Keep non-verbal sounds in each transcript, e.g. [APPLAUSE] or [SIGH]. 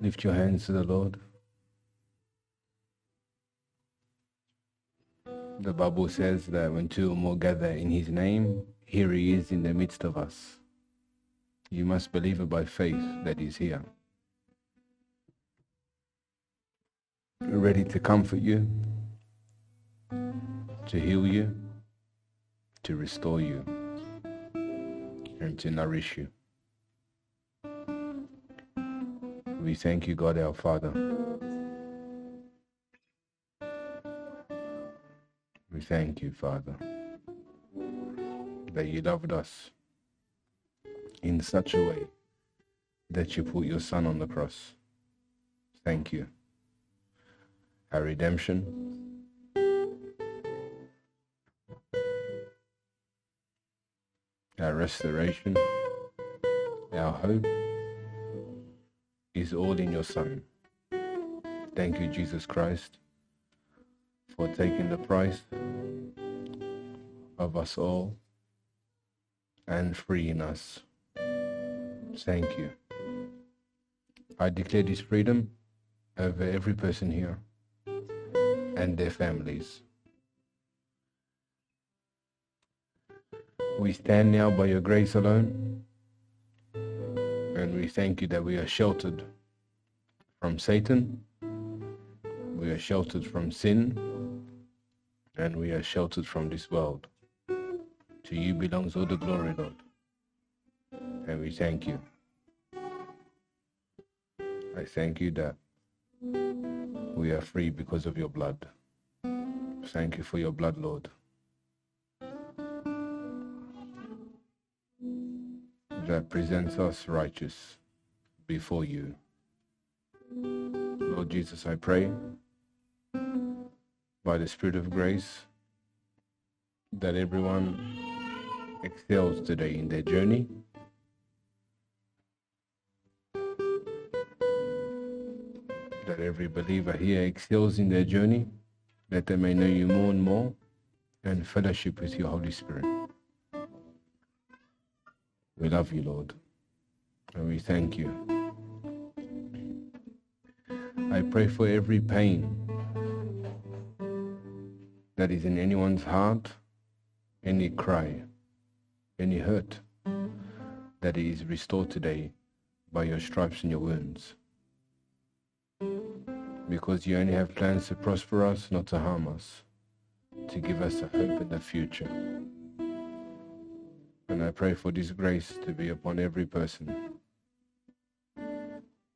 Lift your hands to the Lord. The Bible says that when two or more gather in His name, here He is in the midst of us. You must believe it by faith that He's here. Ready to comfort you, to heal you, to restore you, and to nourish you. We thank you, God our Father. We thank you, Father, that you loved us in such a way that you put your Son on the cross. Thank you. Our redemption, our restoration, our hope is all in your Son. Thank you, Jesus Christ, for taking the price of us all and freeing us. Thank you. I declare this freedom over every person here and their families. We stand now by your grace alone, and we thank you that we are sheltered from Satan, we are sheltered from sin, and we are sheltered from this world. To you belongs all the glory, Lord, and we thank you. I thank you that we are free because of your blood. Thank you for your blood, Lord. That presents us righteous before you. Lord Jesus, I pray by the Spirit of grace that everyone excels today in their journey. That every believer here excels in their journey, that they may know you more and more and fellowship with your Holy Spirit. We love you, Lord, and we thank you. I pray for every pain that is in anyone's heart, any cry, any hurt, that is restored today by your stripes and your wounds. Because you only have plans to prosper us, not to harm us, to give us a hope in the future. And I pray for this grace to be upon every person.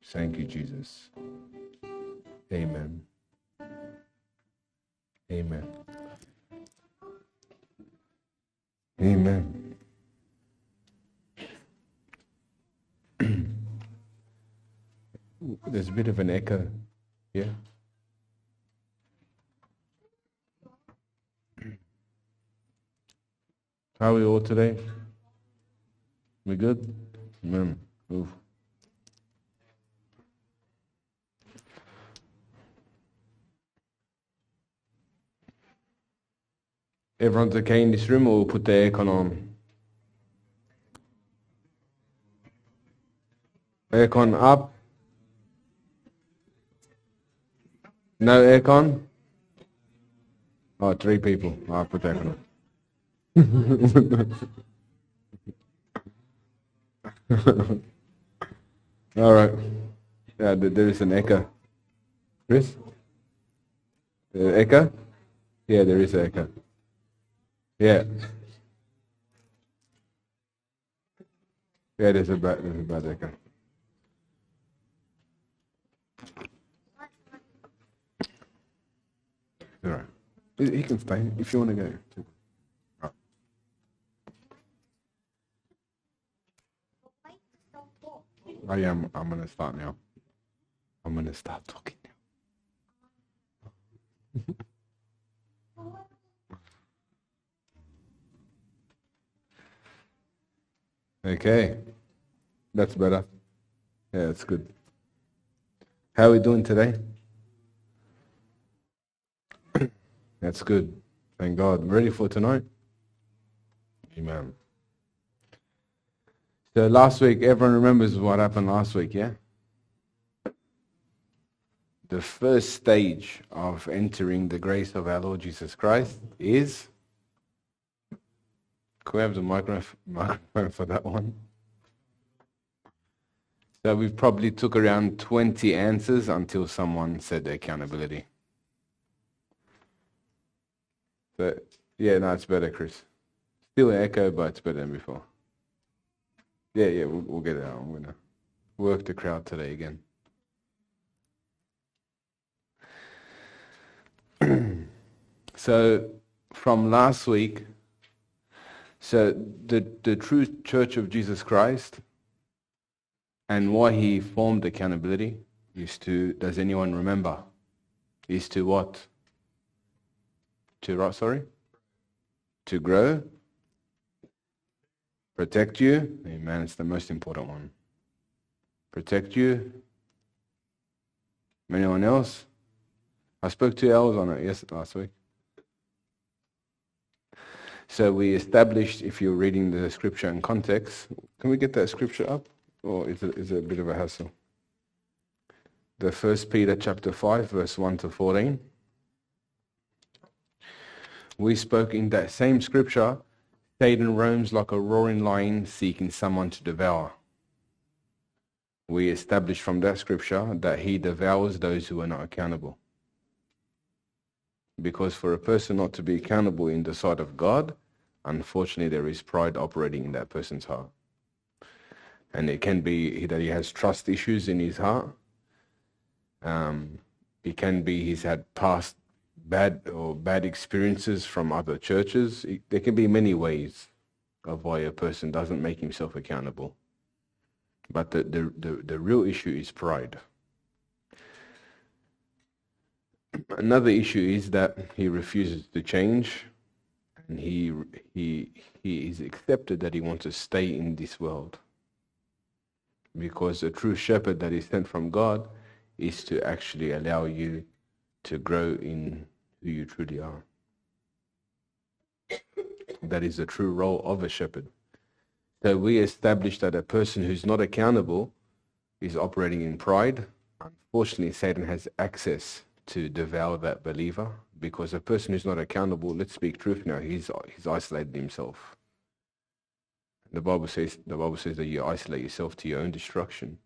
Thank you, Jesus. Amen. Amen. Amen. [CLEARS THROAT] There's a bit of an echo here. [CLEARS THROAT] How are we all today? We good? Amen. Oof. Everyone's okay in this room or we'll put the aircon on? Aircon up. No aircon? Oh, three people. I'll put the aircon on. [LAUGHS] [LAUGHS] All right. Yeah, there is an echo. Chris? Uh, echo? Yeah, there is an echo. Yeah. Yeah, there's a bad, there's a bad echo. All right. He can stay if you want to go. I am. I'm gonna start now. I'm gonna start talking now. [LAUGHS] okay, that's better. Yeah, that's good. How are we doing today? [COUGHS] that's good. Thank God. Ready for tonight? Amen. So last week, everyone remembers what happened last week, yeah? the first stage of entering the grace of our Lord Jesus Christ is. Can we have the microphone for that one? So we probably took around 20 answers until someone said accountability. But yeah, no, it's better, Chris. Still an echo, but it's better than before. Yeah, yeah, we'll, we'll get it out. I'm gonna work the crowd today again. [CLEARS THROAT] so from last week, so the the true Church of Jesus Christ and why he formed accountability is to does anyone remember? Is to what? To sorry? To grow. Protect you. Amen. It's the most important one. Protect you. Anyone else? I spoke to Els on it yes last week. So we established, if you're reading the scripture in context, can we get that scripture up? Or is it, is it a bit of a hassle? The First Peter chapter 5, verse 1 to 14. We spoke in that same scripture, Satan roams like a roaring lion seeking someone to devour. We establish from that scripture that he devours those who are not accountable. Because for a person not to be accountable in the sight of God, unfortunately, there is pride operating in that person's heart. And it can be that he has trust issues in his heart. Um, it can be he's had past bad or bad experiences from other churches. It, there can be many ways of why a person doesn't make himself accountable. But the, the, the, the real issue is pride. Another issue is that he refuses to change and he, he, he is accepted that he wants to stay in this world. Because a true shepherd that is sent from God is to actually allow you to grow in who you truly are. That is the true role of a shepherd. So we establish that a person who's not accountable is operating in pride. Unfortunately, Satan has access to devour that believer because a person who's not accountable, let's speak truth now, he's, he's isolated himself. The Bible says the Bible says that you isolate yourself to your own destruction.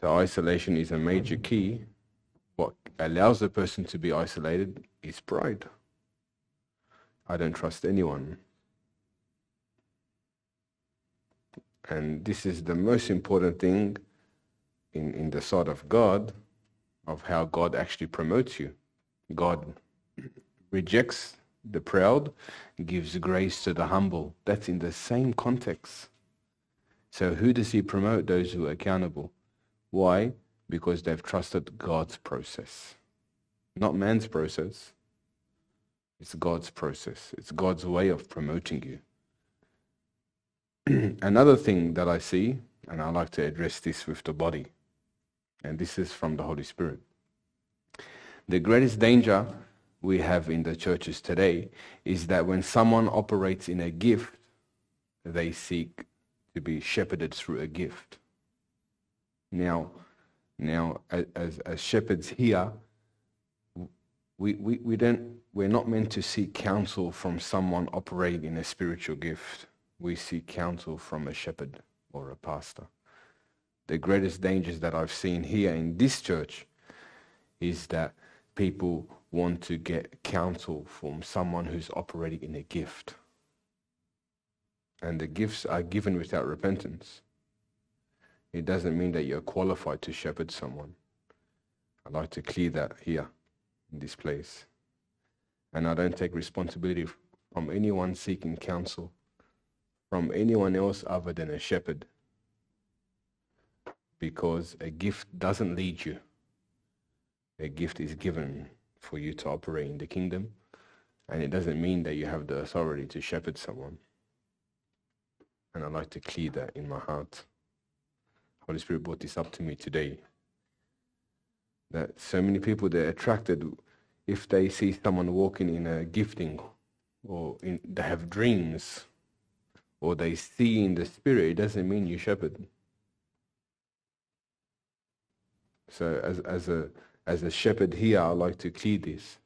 So isolation is a major key. What allows a person to be isolated is pride. I don't trust anyone. And this is the most important thing in, in the sight of God of how God actually promotes you. God rejects the proud, gives grace to the humble. That's in the same context. So who does he promote? Those who are accountable. Why? Because they've trusted God's process. Not man's process. It's God's process. It's God's way of promoting you. [CLEARS THROAT] Another thing that I see, and I like to address this with the body, and this is from the Holy Spirit. The greatest danger we have in the churches today is that when someone operates in a gift, they seek to be shepherded through a gift. Now, now as, as shepherds here, we, we, we don't, we're not meant to seek counsel from someone operating in a spiritual gift. We seek counsel from a shepherd or a pastor the greatest dangers that I've seen here in this church is that people want to get counsel from someone who's operating in a gift. And the gifts are given without repentance. It doesn't mean that you're qualified to shepherd someone. I'd like to clear that here in this place. And I don't take responsibility from anyone seeking counsel from anyone else other than a shepherd because a gift doesn't lead you. A gift is given for you to operate in the kingdom, and it doesn't mean that you have the authority to shepherd someone. And I'd like to clear that in my heart. Holy Spirit brought this up to me today. That so many people they're attracted if they see someone walking in a gifting or in, they have dreams or they see in the spirit, it doesn't mean you shepherd. So as, as, a, as a shepherd here, I like to clear this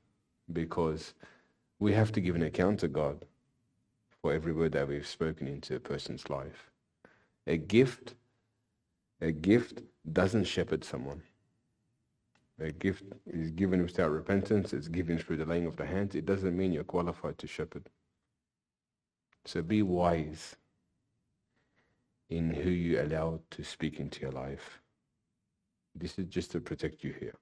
because we have to give an account to God for every word that we've spoken into a person's life. A gift, a gift doesn't shepherd someone. A gift is given without repentance. It's given through the laying of the hands. It doesn't mean you're qualified to shepherd. So be wise in who you allow to speak into your life. This is just to protect you here.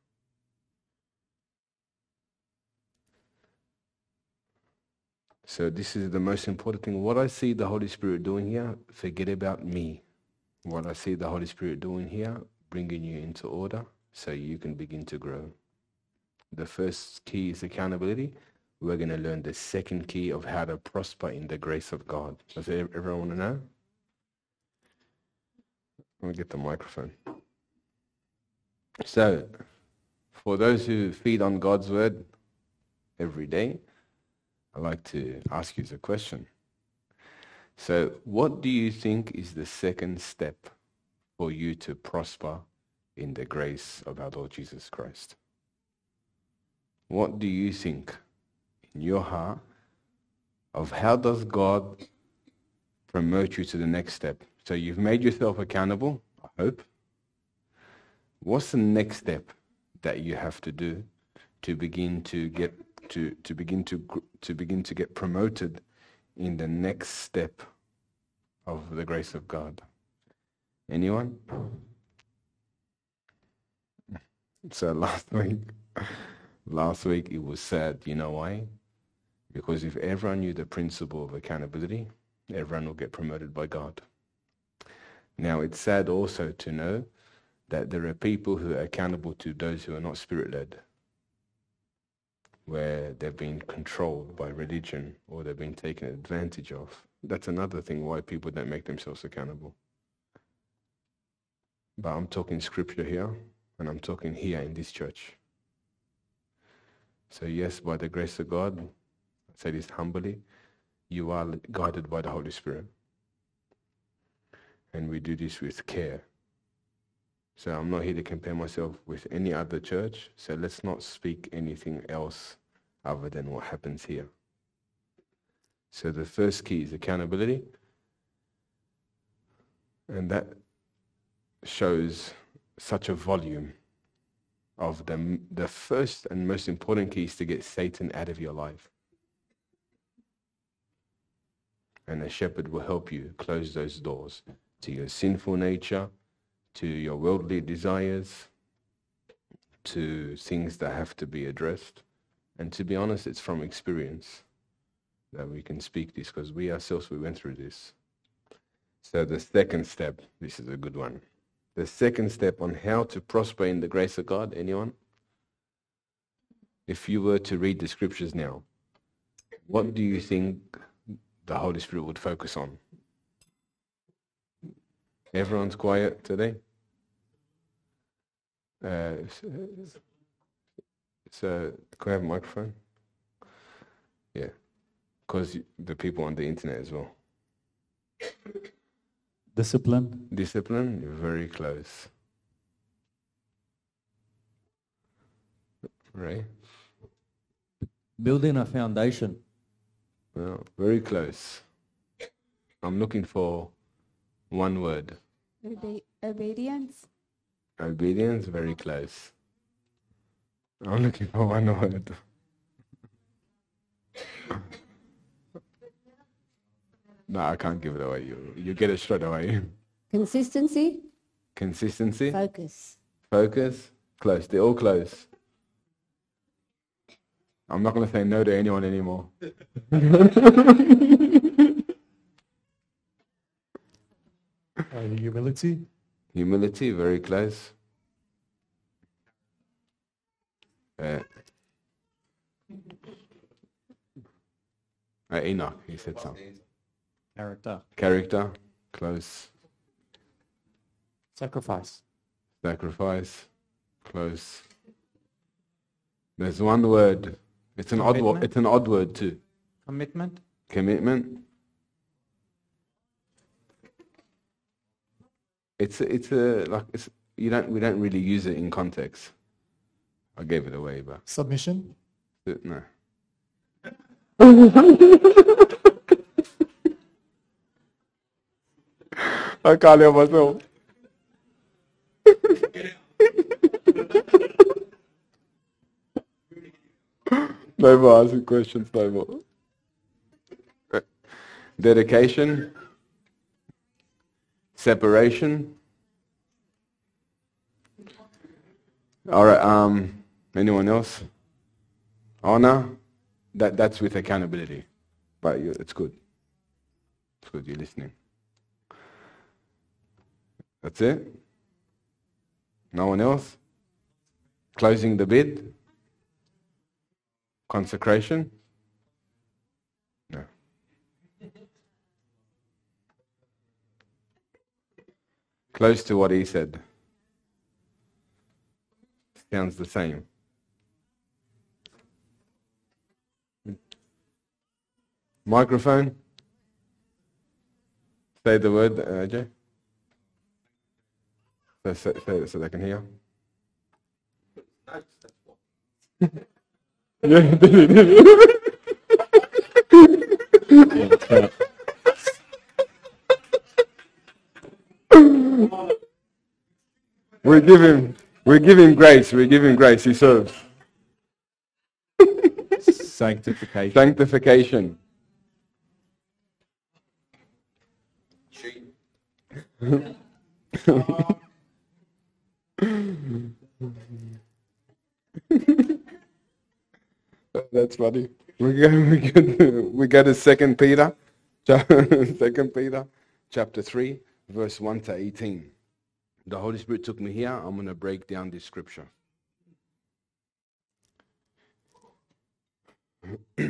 So this is the most important thing. What I see the Holy Spirit doing here, forget about me. What I see the Holy Spirit doing here, bringing you into order so you can begin to grow. The first key is accountability. We're going to learn the second key of how to prosper in the grace of God. Does everyone want to know? Let me get the microphone. So, for those who feed on God's word every day, I'd like to ask you a question. So, what do you think is the second step for you to prosper in the grace of our Lord Jesus Christ? What do you think in your heart of how does God promote you to the next step? So you've made yourself accountable, I hope. What's the next step that you have to do to begin to get to, to begin to to begin to get promoted in the next step of the grace of God? Anyone? So last [LAUGHS] week, last week it was sad. You know why? Because if everyone knew the principle of accountability, everyone will get promoted by God. Now, it's sad also to know that there are people who are accountable to those who are not spirit-led, where they've been controlled by religion or they've been taken advantage of. That's another thing why people don't make themselves accountable. But I'm talking scripture here, and I'm talking here in this church. So yes, by the grace of God, I say this humbly, you are guided by the Holy Spirit. And we do this with care. So I'm not here to compare myself with any other church. So let's not speak anything else other than what happens here. So the first key is accountability. And that shows such a volume of the, the first and most important key is to get Satan out of your life. And the shepherd will help you close those doors to your sinful nature, to your worldly desires, to things that have to be addressed. And to be honest, it's from experience that we can speak this because we ourselves, we went through this. So the second step, this is a good one. The second step on how to prosper in the grace of God, anyone? If you were to read the scriptures now, what do you think the Holy Spirit would focus on? Everyone's quiet today? Uh, so, can I have a microphone? Yeah, because the people on the internet as well. Discipline. Discipline, you're very close. Right? Building a foundation. Well, very close. I'm looking for one word. Obe- obedience. Obedience, very close. I'm looking for one word. no, I can't give it away. You you get it straight away. Consistency. Consistency, Focus. focus, close. They're all close. I'm not going to say no to anyone anymore. [LAUGHS] Uh, humility. Humility, very close. Uh, uh, Enoch, he said something. Character. Character, close. Sacrifice. Sacrifice, close. There's one word. It's an odd word. It's an odd word too. Commitment. Commitment. It's a, it's a like it's you don't, we don't really use it in context. I gave it away, but Submission. uh, no. I can't help myself. no more asking questions, no more. Dedication, separation. All right. Um, anyone else? Honor. That that's with accountability, but you, it's good. It's good. You're listening. That's it. No one else. Closing the bid. Consecration. No. Close to what he said. Sounds the same. Microphone. Say the word, uh, AJ. So, so, so, so they can hear. [LAUGHS] [LAUGHS] yeah, [LAUGHS] We give him, we give him grace. We give him grace. He serves. Sanctification. Sanctification. [LAUGHS] That's funny. We go, we go, to, we go to Second Peter, [LAUGHS] Second Peter, chapter three, verse one to eighteen. The Holy Spirit took me here. I'm going to break down this scripture. [CLEARS THROAT]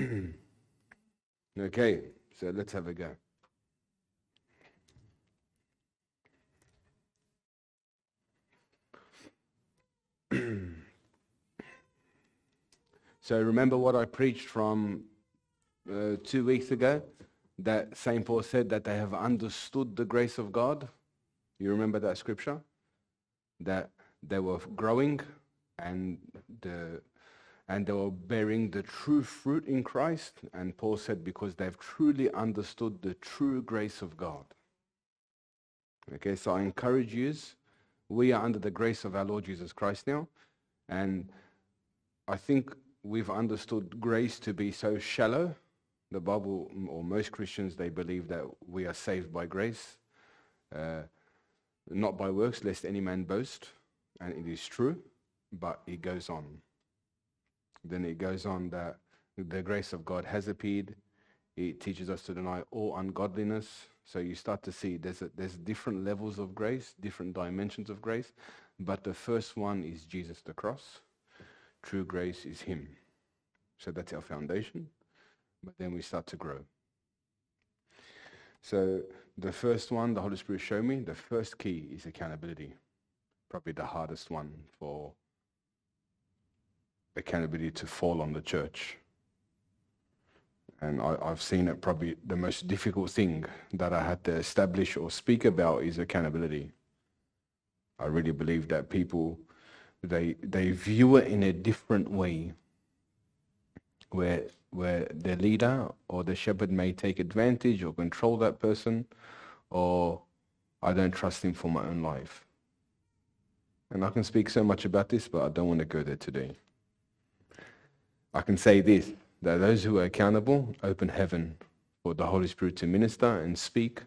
okay, so let's have a go. [CLEARS THROAT] so remember what I preached from uh, two weeks ago? That St. Paul said that they have understood the grace of God. You remember that scripture? That they were growing and the and they were bearing the true fruit in Christ. And Paul said, because they've truly understood the true grace of God. Okay, so I encourage you, we are under the grace of our Lord Jesus Christ now. And I think we've understood grace to be so shallow. The Bible, or most Christians, they believe that we are saved by grace, uh, not by works, lest any man boast. And it is true, but it goes on. Then it goes on that the grace of God has appeared. It teaches us to deny all ungodliness. So you start to see there's, a, there's different levels of grace, different dimensions of grace. But the first one is Jesus the cross. True grace is him. So that's our foundation. But then we start to grow. So the first one, the Holy Spirit showed me, the first key is accountability. Probably the hardest one for accountability to fall on the church. And I, have seen it probably the most difficult thing that I had to establish or speak about is accountability. I really believe that people, they, they view it in a different way where, where the leader or the shepherd may take advantage or control that person or I don't trust him for my own life. And I can speak so much about this, but I don't want to go there today. I can say this, that those who are accountable open heaven for the Holy Spirit to minister and speak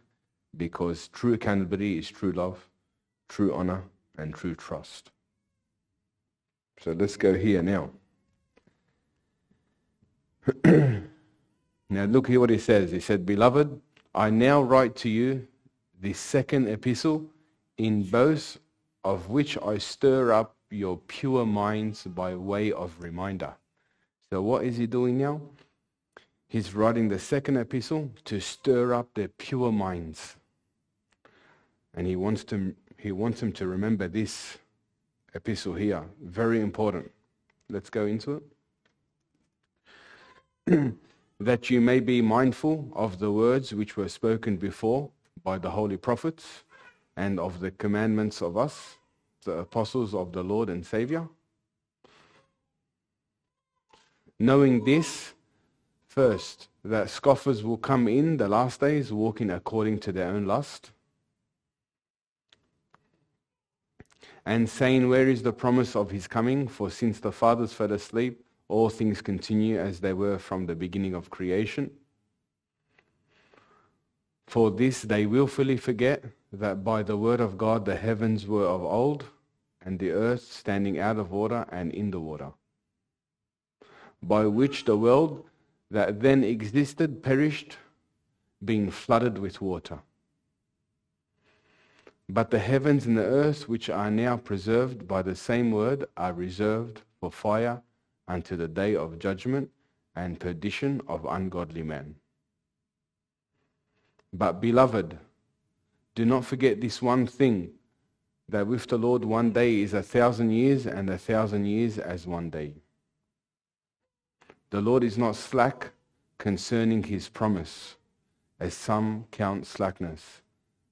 because true accountability is true love, true honor, and true trust. So let's go here now. [CLEARS THROAT] now look here what he says. He said, Beloved, I now write to you the second epistle in both of which I stir up your pure minds by way of reminder. So what is he doing now? He's writing the second epistle to stir up their pure minds. And he wants them, he wants them to remember this epistle here. Very important. Let's go into it. [CLEARS THROAT] that you may be mindful of the words which were spoken before by the holy prophets and of the commandments of us the apostles of the Lord and Savior. Knowing this, first, that scoffers will come in the last days walking according to their own lust. And saying, Where is the promise of his coming? For since the fathers fell asleep, all things continue as they were from the beginning of creation. For this they wilfully forget that by the word of God the heavens were of old, and the earth standing out of water and in the water, by which the world that then existed perished, being flooded with water. But the heavens and the earth, which are now preserved by the same word, are reserved for fire unto the day of judgment and perdition of ungodly men. But beloved, do not forget this one thing, that with the Lord one day is a thousand years, and a thousand years as one day. The Lord is not slack concerning his promise, as some count slackness,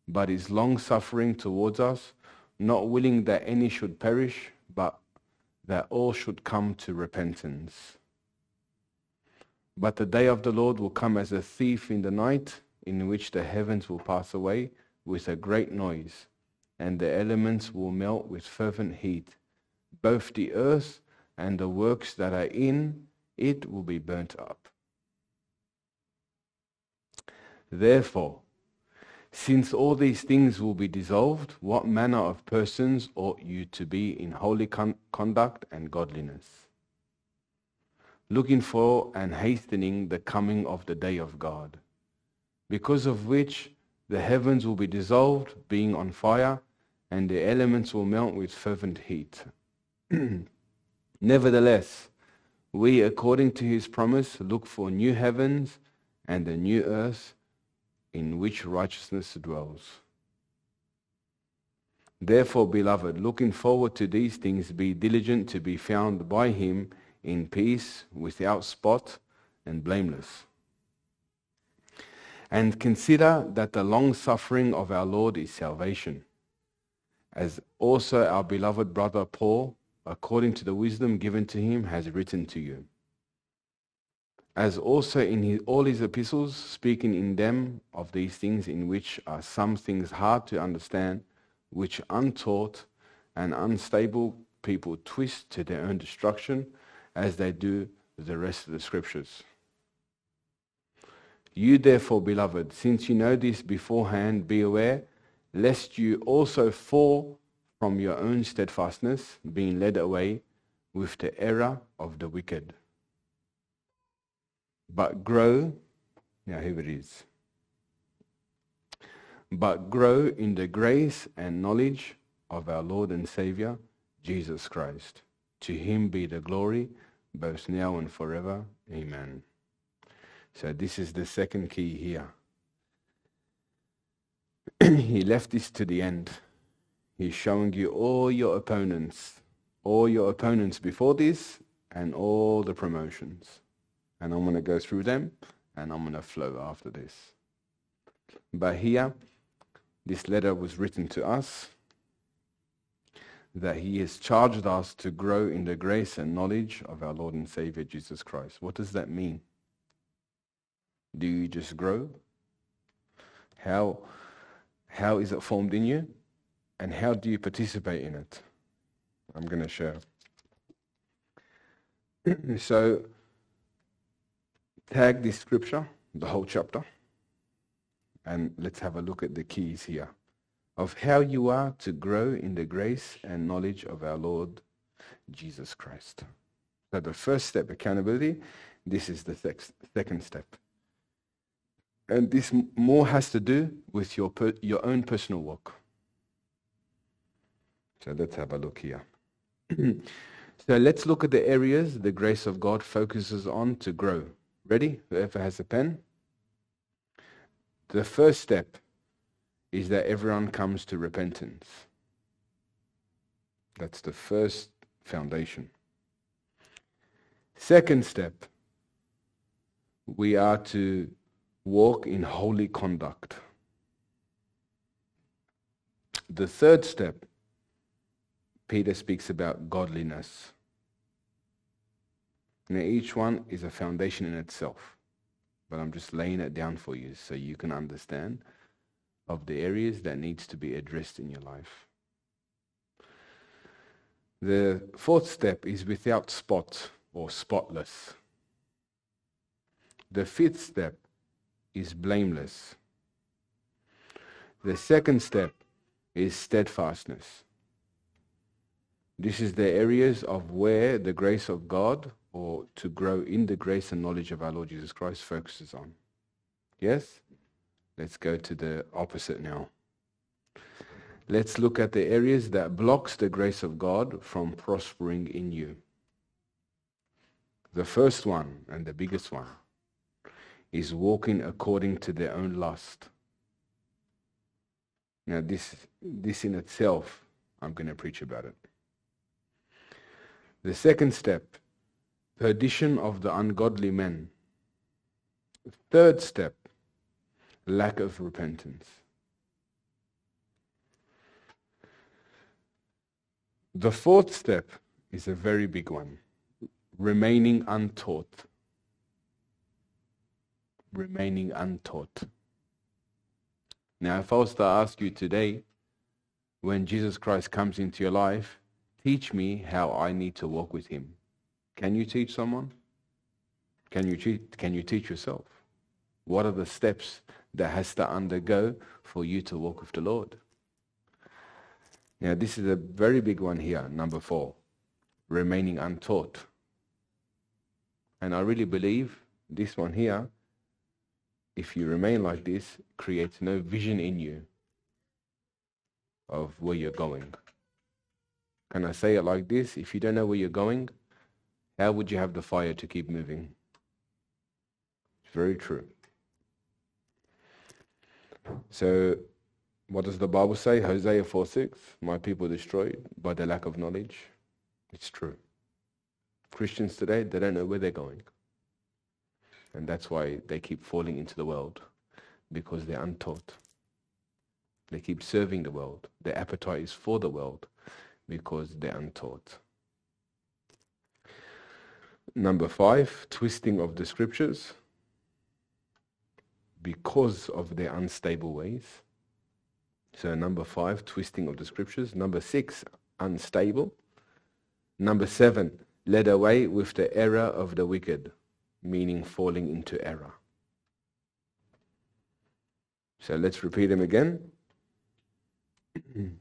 but is long-suffering towards us, not willing that any should perish, that all should come to repentance. But the day of the Lord will come as a thief in the night, in which the heavens will pass away with a great noise, and the elements will melt with fervent heat. Both the earth and the works that are in it will be burnt up. Therefore, since all these things will be dissolved, what manner of persons ought you to be in holy con- conduct and godliness? Looking for and hastening the coming of the day of God, because of which the heavens will be dissolved, being on fire, and the elements will melt with fervent heat. [CLEARS THROAT] Nevertheless, we, according to his promise, look for new heavens and a new earth in which righteousness dwells. Therefore, beloved, looking forward to these things, be diligent to be found by him in peace, without spot, and blameless. And consider that the long suffering of our Lord is salvation, as also our beloved brother Paul, according to the wisdom given to him, has written to you as also in his, all his epistles, speaking in them of these things in which are some things hard to understand, which untaught and unstable people twist to their own destruction, as they do the rest of the scriptures. You therefore, beloved, since you know this beforehand, be aware, lest you also fall from your own steadfastness, being led away with the error of the wicked but grow, now here it is, but grow in the grace and knowledge of our Lord and Savior, Jesus Christ. To him be the glory, both now and forever. Amen. So this is the second key here. [CLEARS THROAT] he left this to the end. He's showing you all your opponents, all your opponents before this, and all the promotions and I'm going to go through them and I'm going to flow after this. But here, this letter was written to us that he has charged us to grow in the grace and knowledge of our Lord and Savior Jesus Christ. What does that mean? Do you just grow? How, how is it formed in you? And how do you participate in it? I'm going to share. [CLEARS THROAT] so tag this scripture, the whole chapter, and let's have a look at the keys here of how you are to grow in the grace and knowledge of our Lord Jesus Christ. So the first step, accountability, this is the second step. And this more has to do with your, per, your own personal walk. So let's have a look here. [CLEARS THROAT] so let's look at the areas the grace of God focuses on to grow. Ready? Whoever has a pen. The first step is that everyone comes to repentance. That's the first foundation. Second step, we are to walk in holy conduct. The third step Peter speaks about godliness. Now, each one is a foundation in itself, but I'm just laying it down for you so you can understand of the areas that needs to be addressed in your life. The fourth step is without spot or spotless. The fifth step is blameless. The second step is steadfastness. This is the areas of where the grace of God or to grow in the grace and knowledge of our Lord Jesus Christ focuses on. Yes? Let's go to the opposite now. Let's look at the areas that blocks the grace of God from prospering in you. The first one and the biggest one is walking according to their own lust. Now this this in itself I'm going to preach about it. The second step, perdition of the ungodly men. Third step, lack of repentance. The fourth step is a very big one remaining untaught. Remaining untaught. Now, if I was to ask you today, when Jesus Christ comes into your life, teach me how I need to walk with him. Can you teach someone? Can you, te- can you teach yourself? What are the steps that has to undergo for you to walk with the Lord? Now, this is a very big one here, number four, remaining untaught. And I really believe this one here, if you remain like this, creates no vision in you of where you're going. Can I say it like this? If you don't know where you're going, how would you have the fire to keep moving? It's very true. So what does the Bible say? Hosea 4 6, my people destroyed by the lack of knowledge. It's true. Christians today, they don't know where they're going. And that's why they keep falling into the world, because they're untaught. They keep serving the world. Their appetite is for the world, because they're untaught. Number five, twisting of the scriptures because of their unstable ways. So number five, twisting of the scriptures. Number six, unstable. Number seven, led away with the error of the wicked, meaning falling into error. So let's repeat them again. [CLEARS THROAT]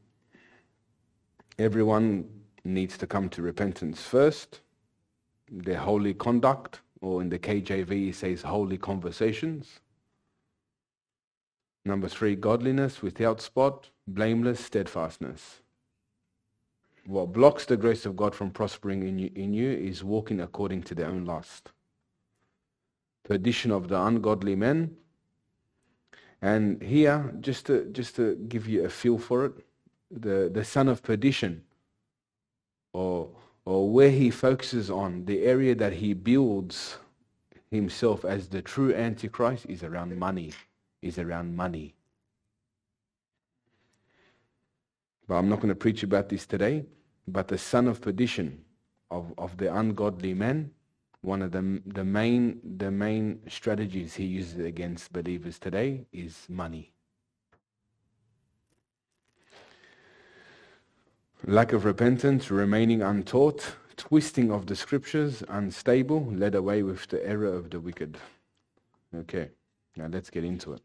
Everyone needs to come to repentance first. Their holy conduct, or in the KJV it says holy conversations. Number three, godliness without spot, blameless steadfastness. What blocks the grace of God from prospering in you, in you is walking according to their own lust. Perdition of the ungodly men. And here, just to, just to give you a feel for it, the, the son of perdition, or, or where he focuses on, the area that he builds himself as the true antichrist is around money is around money. But I'm not going to preach about this today. But the son of perdition of, of the ungodly man, one of the, the, main, the main strategies he uses against believers today is money. Lack of repentance, remaining untaught, twisting of the scriptures, unstable, led away with the error of the wicked. Okay. Now let's get into it.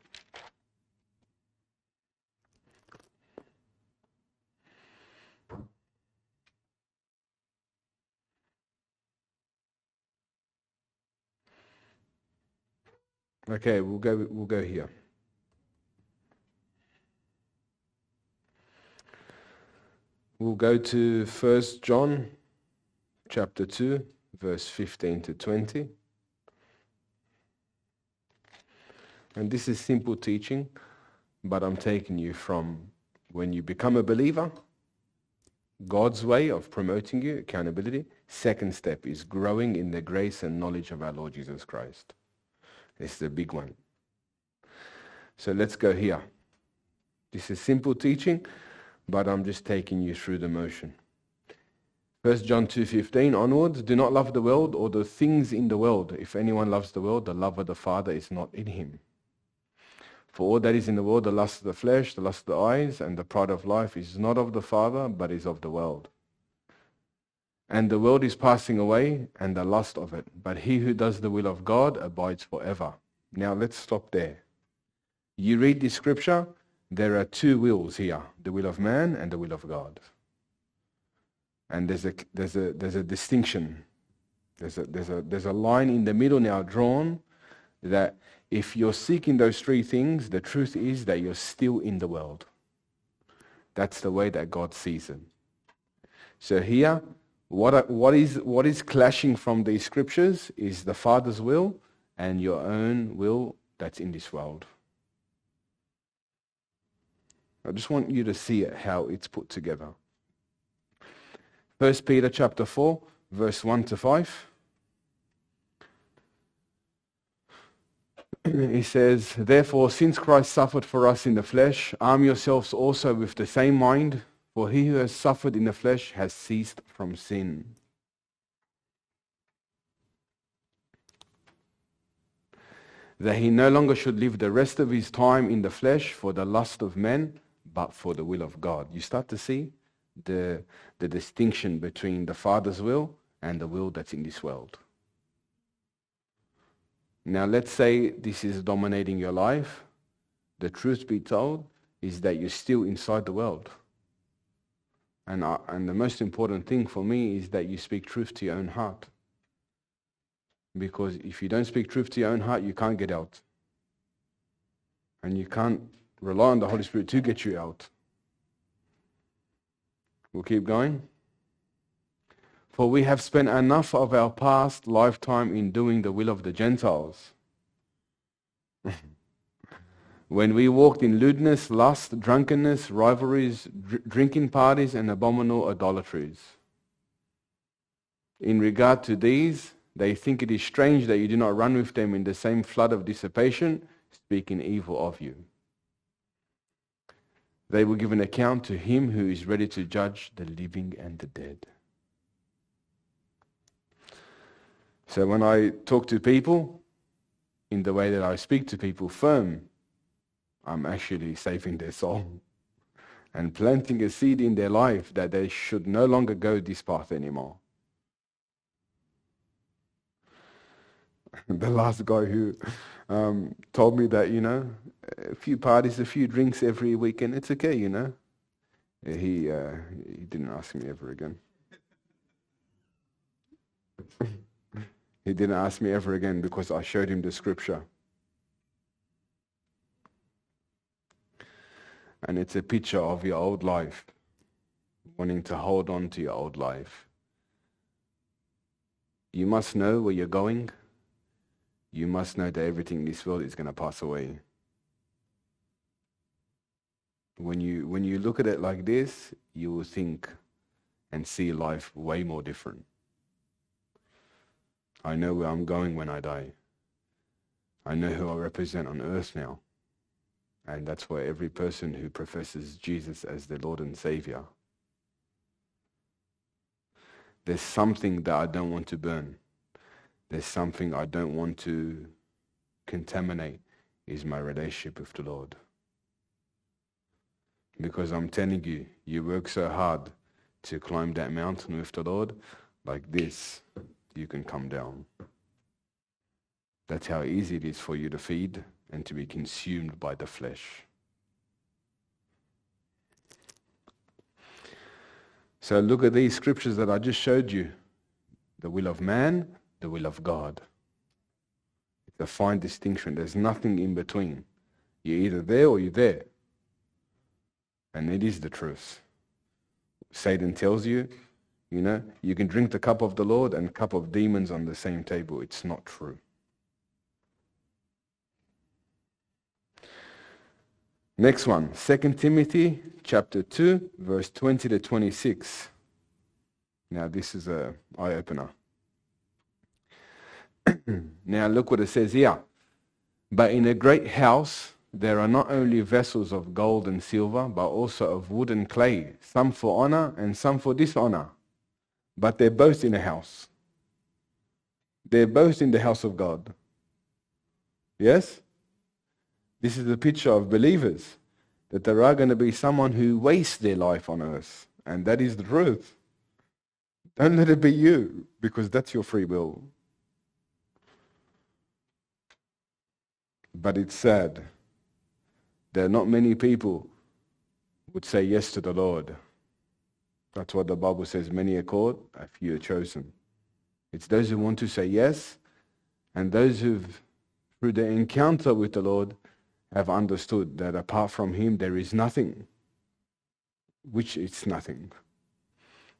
Okay, we'll go we'll go here. We'll go to First John chapter 2 verse 15 to 20. And this is simple teaching, but I'm taking you from when you become a believer, God's way of promoting you, accountability. Second step is growing in the grace and knowledge of our Lord Jesus Christ. This is a big one. So let's go here. This is simple teaching, but I'm just taking you through the motion. 1 John 2.15 onwards, do not love the world or the things in the world. If anyone loves the world, the love of the Father is not in him. For all that is in the world, the lust of the flesh, the lust of the eyes, and the pride of life is not of the Father, but is of the world. And the world is passing away, and the lust of it. But he who does the will of God abides forever. Now let's stop there. You read this scripture, there are two wills here, the will of man and the will of God. And there's a, there's a, there's a distinction. There's a, there's, a, there's a line in the middle now drawn that if you're seeking those three things, the truth is that you're still in the world. That's the way that God sees it. So here, what, what, is, what is clashing from these scriptures is the Father's will and your own will that's in this world. I just want you to see it, how it's put together. First Peter chapter 4, verse 1 to 5. [CLEARS THROAT] he says, Therefore, since Christ suffered for us in the flesh, arm yourselves also with the same mind, for he who has suffered in the flesh has ceased from sin. That he no longer should live the rest of his time in the flesh for the lust of men, but for the will of God. You start to see the, the distinction between the Father's will and the will that's in this world. Now, let's say this is dominating your life. The truth be told is that you're still inside the world. And, uh, and the most important thing for me is that you speak truth to your own heart. Because if you don't speak truth to your own heart, you can't get out. And you can't rely on the Holy Spirit to get you out. We'll keep going. For we have spent enough of our past lifetime in doing the will of the Gentiles. [LAUGHS] when we walked in lewdness, lust, drunkenness, rivalries, dr- drinking parties, and abominable idolatries. In regard to these, they think it is strange that you do not run with them in the same flood of dissipation, speaking evil of you. They will give an account to him who is ready to judge the living and the dead. So when I talk to people, in the way that I speak to people firm, I'm actually saving their soul [LAUGHS] and planting a seed in their life that they should no longer go this path anymore. [LAUGHS] the last guy who um, told me that, you know, a few parties, a few drinks every weekend, it's okay, you know. He, uh, he didn't ask me ever again. [COUGHS] he didn't ask me ever again because I showed him the scripture. And it's a picture of your old life, wanting to hold on to your old life. You must know where you're going. You must know that everything in this world is going to pass away. When you, when you look at it like this, you will think and see life way more different. I know where I'm going when I die. I know who I represent on earth now. And that's why every person who professes Jesus as their Lord and Savior, there's something that I don't want to burn. There's something I don't want to contaminate is my relationship with the Lord. Because I'm telling you, you work so hard to climb that mountain with the Lord, like this, you can come down. That's how easy it is for you to feed and to be consumed by the flesh. So look at these scriptures that I just showed you. The will of man, the will of God. It's a fine distinction. There's nothing in between. You're either there or you're there. And it is the truth. Satan tells you, you know, you can drink the cup of the Lord and cup of demons on the same table. It's not true. Next one, 2 Timothy chapter 2, verse 20 to 26. Now this is a eye-opener. [CLEARS THROAT] now look what it says here. But in a great house there are not only vessels of gold and silver, but also of wood and clay, some for honor and some for dishonor. but they're both in a house. They're both in the house of God. Yes? This is the picture of believers that there are going to be someone who wastes their life on earth, and that is the truth. Don't let it be you, because that's your free will. But it's sad. There are not many people would say yes to the Lord. That's what the Bible says. Many are called, a few are chosen. It's those who want to say yes, and those who've, through the encounter with the Lord, have understood that apart from Him there is nothing, which is nothing.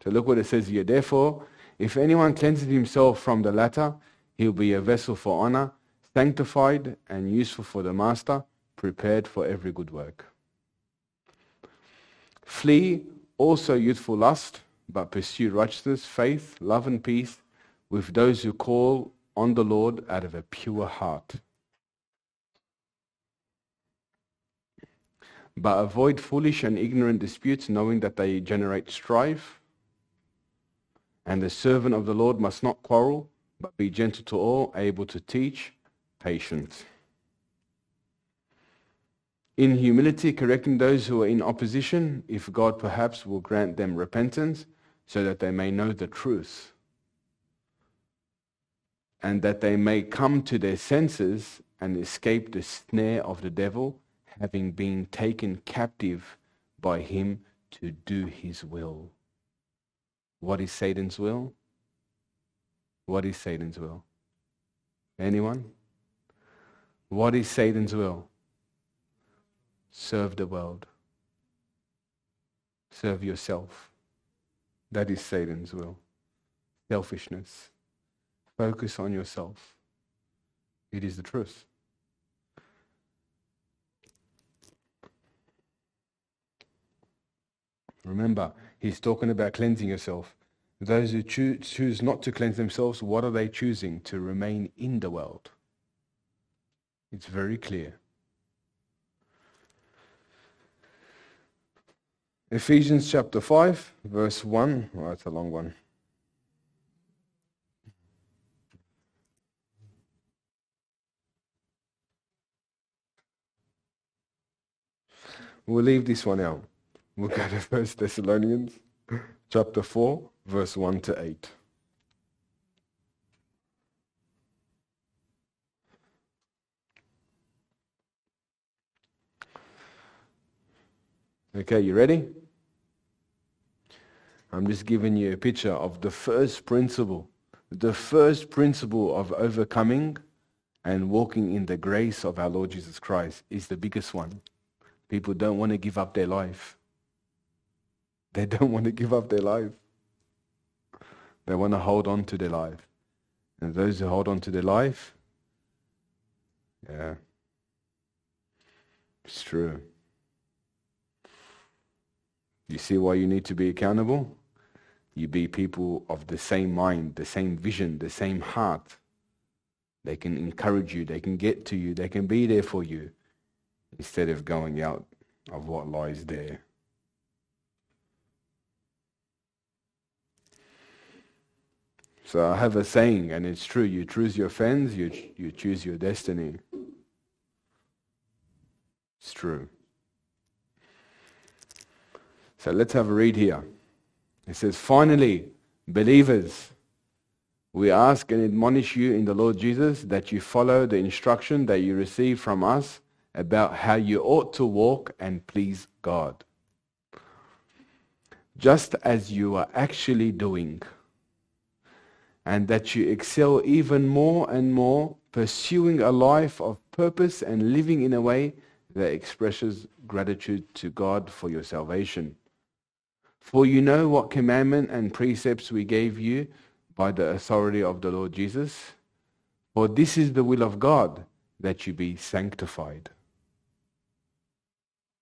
So look what it says here. Therefore, if anyone cleanses himself from the latter, he'll be a vessel for honor, sanctified and useful for the master, prepared for every good work. Flee also youthful lust, but pursue righteousness, faith, love, and peace with those who call on the Lord out of a pure heart. But avoid foolish and ignorant disputes, knowing that they generate strife. And the servant of the Lord must not quarrel, but be gentle to all, able to teach, patient. In humility, correcting those who are in opposition, if God perhaps will grant them repentance, so that they may know the truth, and that they may come to their senses and escape the snare of the devil, having been taken captive by him to do his will. What is Satan's will? What is Satan's will? Anyone? What is Satan's will? Serve the world. Serve yourself. That is Satan's will. Selfishness. Focus on yourself. It is the truth. Remember, he's talking about cleansing yourself. Those who choo- choose not to cleanse themselves, what are they choosing? To remain in the world. It's very clear. Ephesians chapter 5, verse 1. Oh, it's a long one. We'll leave this one out. We'll go to [LAUGHS] First Thessalonians chapter 4, verse 1 to 8. Okay, you ready? I'm just giving you a picture of the first principle. The first principle of overcoming and walking in the grace of our Lord Jesus Christ is the biggest one. People don't want to give up their life. They don't want to give up their life. They want to hold on to their life. And those who hold on to their life, yeah, it's true. You see why you need to be accountable? You be people of the same mind, the same vision, the same heart. They can encourage you, they can get to you, they can be there for you instead of going out of what lies there. So I have a saying, and it's true. You choose your friends, you, you choose your destiny. It's true. So let's have a read here. It says, Finally, believers, we ask and admonish you in the Lord Jesus that you follow the instruction that you receive from us about how you ought to walk and please God. Just as you are actually doing and that you excel even more and more, pursuing a life of purpose and living in a way that expresses gratitude to God for your salvation. For you know what commandment and precepts we gave you by the authority of the Lord Jesus. For this is the will of God, that you be sanctified.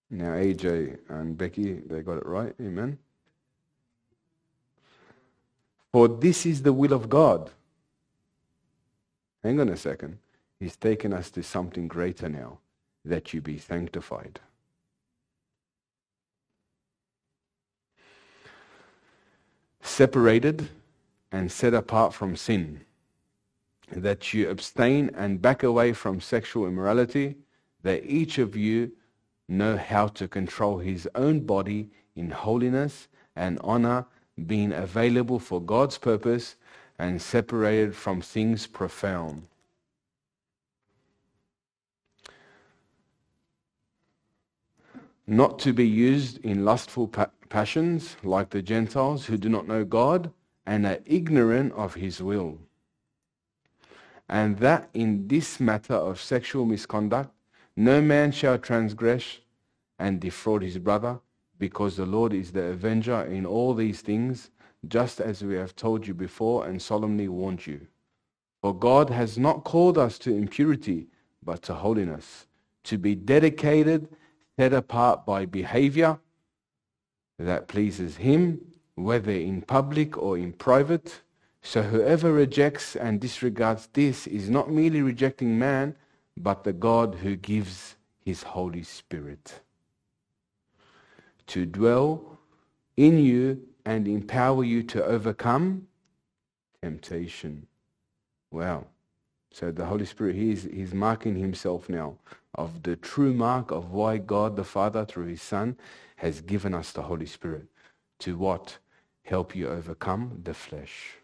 Now AJ and Becky, they got it right. Amen. For this is the will of God. Hang on a second. He's taken us to something greater now, that you be sanctified. Separated and set apart from sin, that you abstain and back away from sexual immorality, that each of you know how to control his own body in holiness and honor, being available for God's purpose and separated from things profound. Not to be used in lustful pa- passions like the Gentiles who do not know God and are ignorant of his will. And that in this matter of sexual misconduct, no man shall transgress and defraud his brother, because the Lord is the avenger in all these things, just as we have told you before and solemnly warned you. For God has not called us to impurity, but to holiness, to be dedicated, set apart by behavior that pleases him, whether in public or in private. So whoever rejects and disregards this is not merely rejecting man, but the God who gives his Holy Spirit to dwell in you and empower you to overcome temptation. Wow. So the Holy Spirit, he's, he's marking himself now of the true mark of why God the Father, through his Son, has given us the Holy Spirit. To what? Help you overcome the flesh.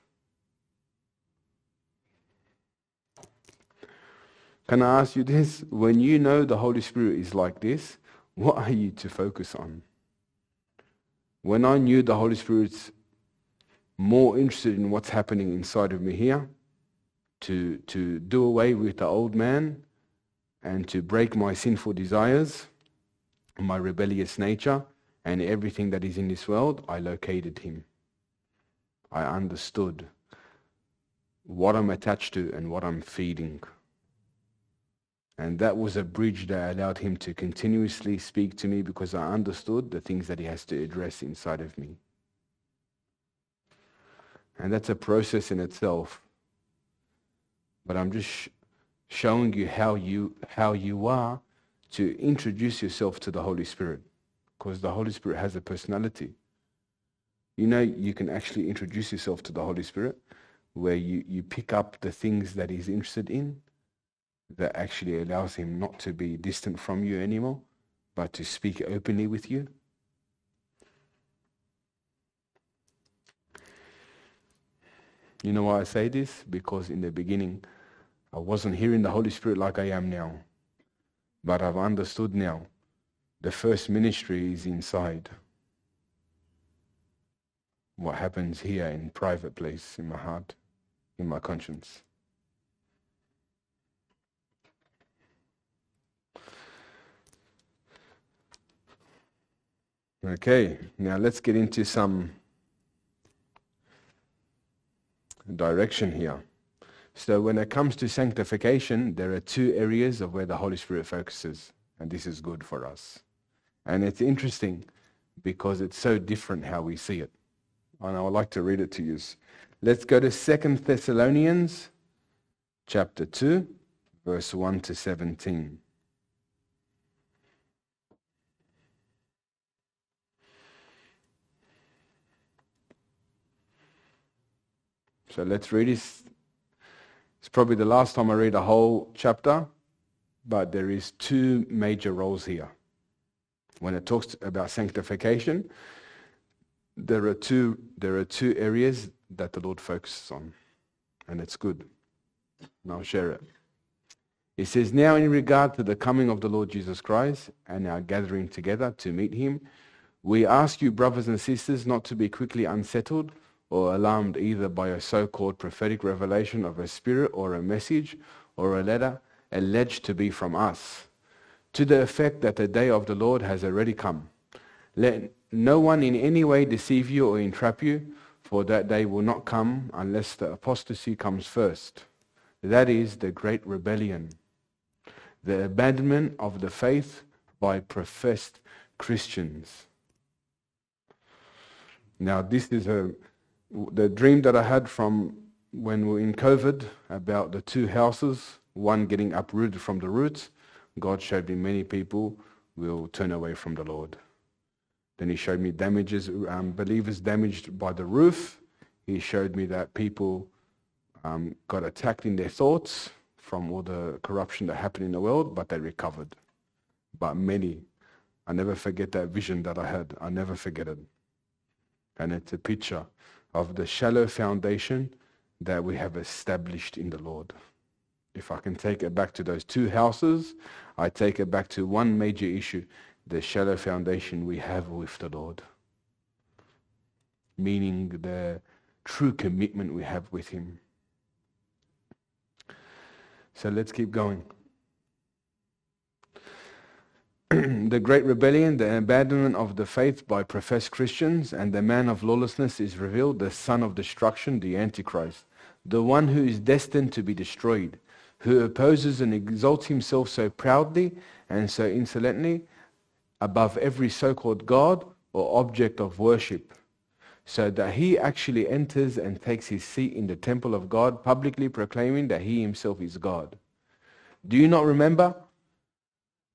Can I ask you this? When you know the Holy Spirit is like this, what are you to focus on? When I knew the Holy Spirit's more interested in what's happening inside of me here, to, to do away with the old man and to break my sinful desires, my rebellious nature, and everything that is in this world, I located him. I understood what I'm attached to and what I'm feeding. And that was a bridge that allowed him to continuously speak to me because I understood the things that he has to address inside of me. And that's a process in itself. But I'm just sh- showing you how you how you are to introduce yourself to the Holy Spirit because the Holy Spirit has a personality. You know, you can actually introduce yourself to the Holy Spirit where you, you pick up the things that he's interested in that actually allows him not to be distant from you anymore, but to speak openly with you. You know why I say this? Because in the beginning, I wasn't hearing the Holy Spirit like I am now. But I've understood now. The first ministry is inside. What happens here in private place, in my heart, in my conscience. Okay, now let's get into some direction here. So when it comes to sanctification, there are two areas of where the Holy Spirit focuses, and this is good for us. And it's interesting because it's so different how we see it. And I would like to read it to you. Let's go to Second Thessalonians chapter 2, verse 1 to 17. So let's read this. It's probably the last time I read a whole chapter, but there is two major roles here. When it talks about sanctification, there are two there are two areas that the Lord focuses on, and it's good. And I'll share it. He says, Now in regard to the coming of the Lord Jesus Christ and our gathering together to meet him, we ask you, brothers and sisters, not to be quickly unsettled or alarmed either by a so-called prophetic revelation of a spirit or a message or a letter alleged to be from us, to the effect that the day of the Lord has already come. Let no one in any way deceive you or entrap you, for that day will not come unless the apostasy comes first. That is the great rebellion, the abandonment of the faith by professed Christians. Now, this is a the dream that I had from when we were in COVID about the two houses, one getting uprooted from the roots, God showed me many people will turn away from the Lord. Then he showed me damages, um, believers damaged by the roof. He showed me that people um, got attacked in their thoughts from all the corruption that happened in the world, but they recovered. But many, I never forget that vision that I had. I never forget it. And it's a picture of the shallow foundation that we have established in the Lord. If I can take it back to those two houses, I take it back to one major issue the shallow foundation we have with the Lord, meaning the true commitment we have with Him. So let's keep going. [CLEARS THROAT] the great rebellion, the abandonment of the faith by professed Christians, and the man of lawlessness is revealed, the son of destruction, the Antichrist, the one who is destined to be destroyed, who opposes and exalts himself so proudly and so insolently above every so-called God or object of worship, so that he actually enters and takes his seat in the temple of God, publicly proclaiming that he himself is God. Do you not remember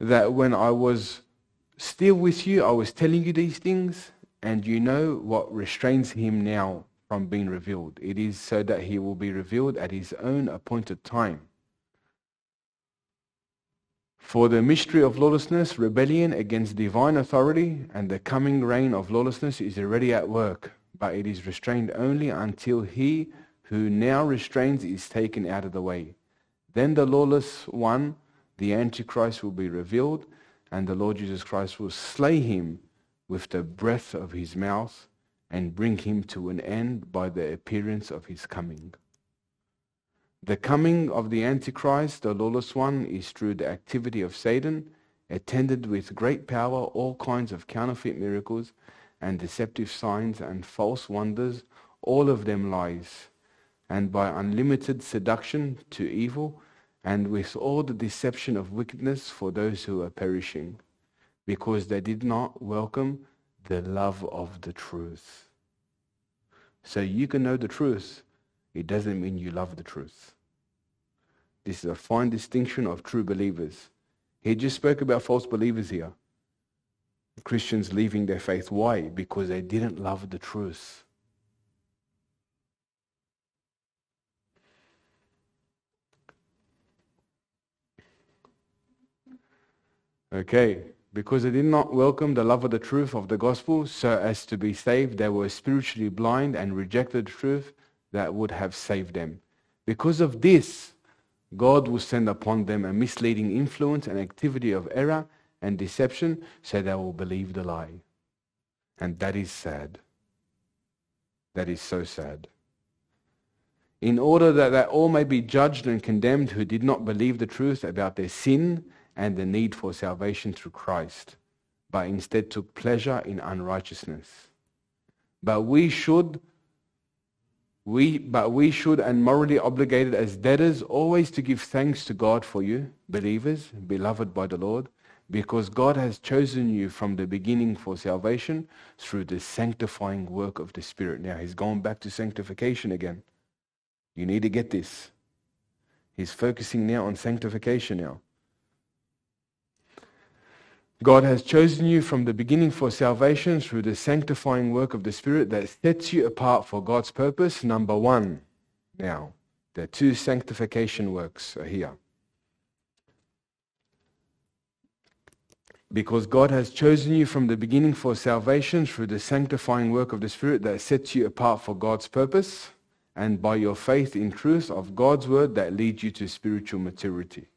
that when I was still with you, I was telling you these things, and you know what restrains him now from being revealed? It is so that he will be revealed at his own appointed time. For the mystery of lawlessness, rebellion against divine authority, and the coming reign of lawlessness is already at work, but it is restrained only until he who now restrains is taken out of the way. Then the lawless one, the Antichrist, will be revealed, and the Lord Jesus Christ will slay him with the breath of his mouth and bring him to an end by the appearance of his coming. The coming of the Antichrist, the lawless one, is through the activity of Satan, attended with great power, all kinds of counterfeit miracles and deceptive signs and false wonders, all of them lies, and by unlimited seduction to evil, and with all the deception of wickedness for those who are perishing, because they did not welcome the love of the truth. So you can know the truth, it doesn't mean you love the truth. This is a fine distinction of true believers. He just spoke about false believers here. Christians leaving their faith. Why? Because they didn't love the truth. Okay, because they did not welcome the love of the truth of the gospel so as to be saved, they were spiritually blind and rejected the truth that would have saved them. Because of this, God will send upon them a misleading influence and activity of error and deception so they will believe the lie. And that is sad. That is so sad. In order that they all may be judged and condemned who did not believe the truth about their sin and the need for salvation through Christ, but instead took pleasure in unrighteousness. But we should we, but we should and morally obligated as debtors always to give thanks to God for you, believers, beloved by the Lord, because God has chosen you from the beginning for salvation through the sanctifying work of the Spirit. Now he's going back to sanctification again. You need to get this. He's focusing now on sanctification now. God has chosen you from the beginning for salvation through the sanctifying work of the Spirit that sets you apart for God's purpose. Number one. Now, the two sanctification works are here. Because God has chosen you from the beginning for salvation through the sanctifying work of the Spirit that sets you apart for God's purpose, and by your faith in truth of God's word that leads you to spiritual maturity.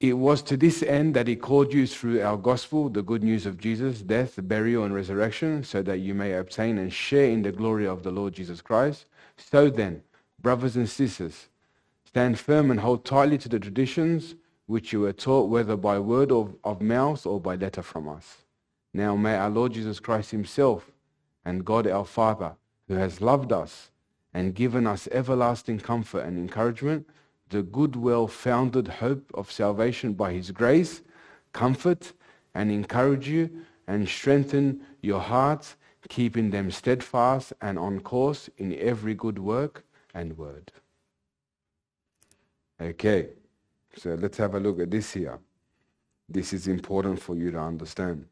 It was to this end that he called you through our gospel, the good news of Jesus' death, burial, and resurrection, so that you may obtain and share in the glory of the Lord Jesus Christ. So then, brothers and sisters, stand firm and hold tightly to the traditions which you were taught, whether by word of, of mouth or by letter from us. Now may our Lord Jesus Christ himself and God our Father, who has loved us and given us everlasting comfort and encouragement, the good, well-founded hope of salvation by his grace, comfort and encourage you and strengthen your hearts, keeping them steadfast and on course in every good work and word. Okay, so let's have a look at this here. This is important for you to understand.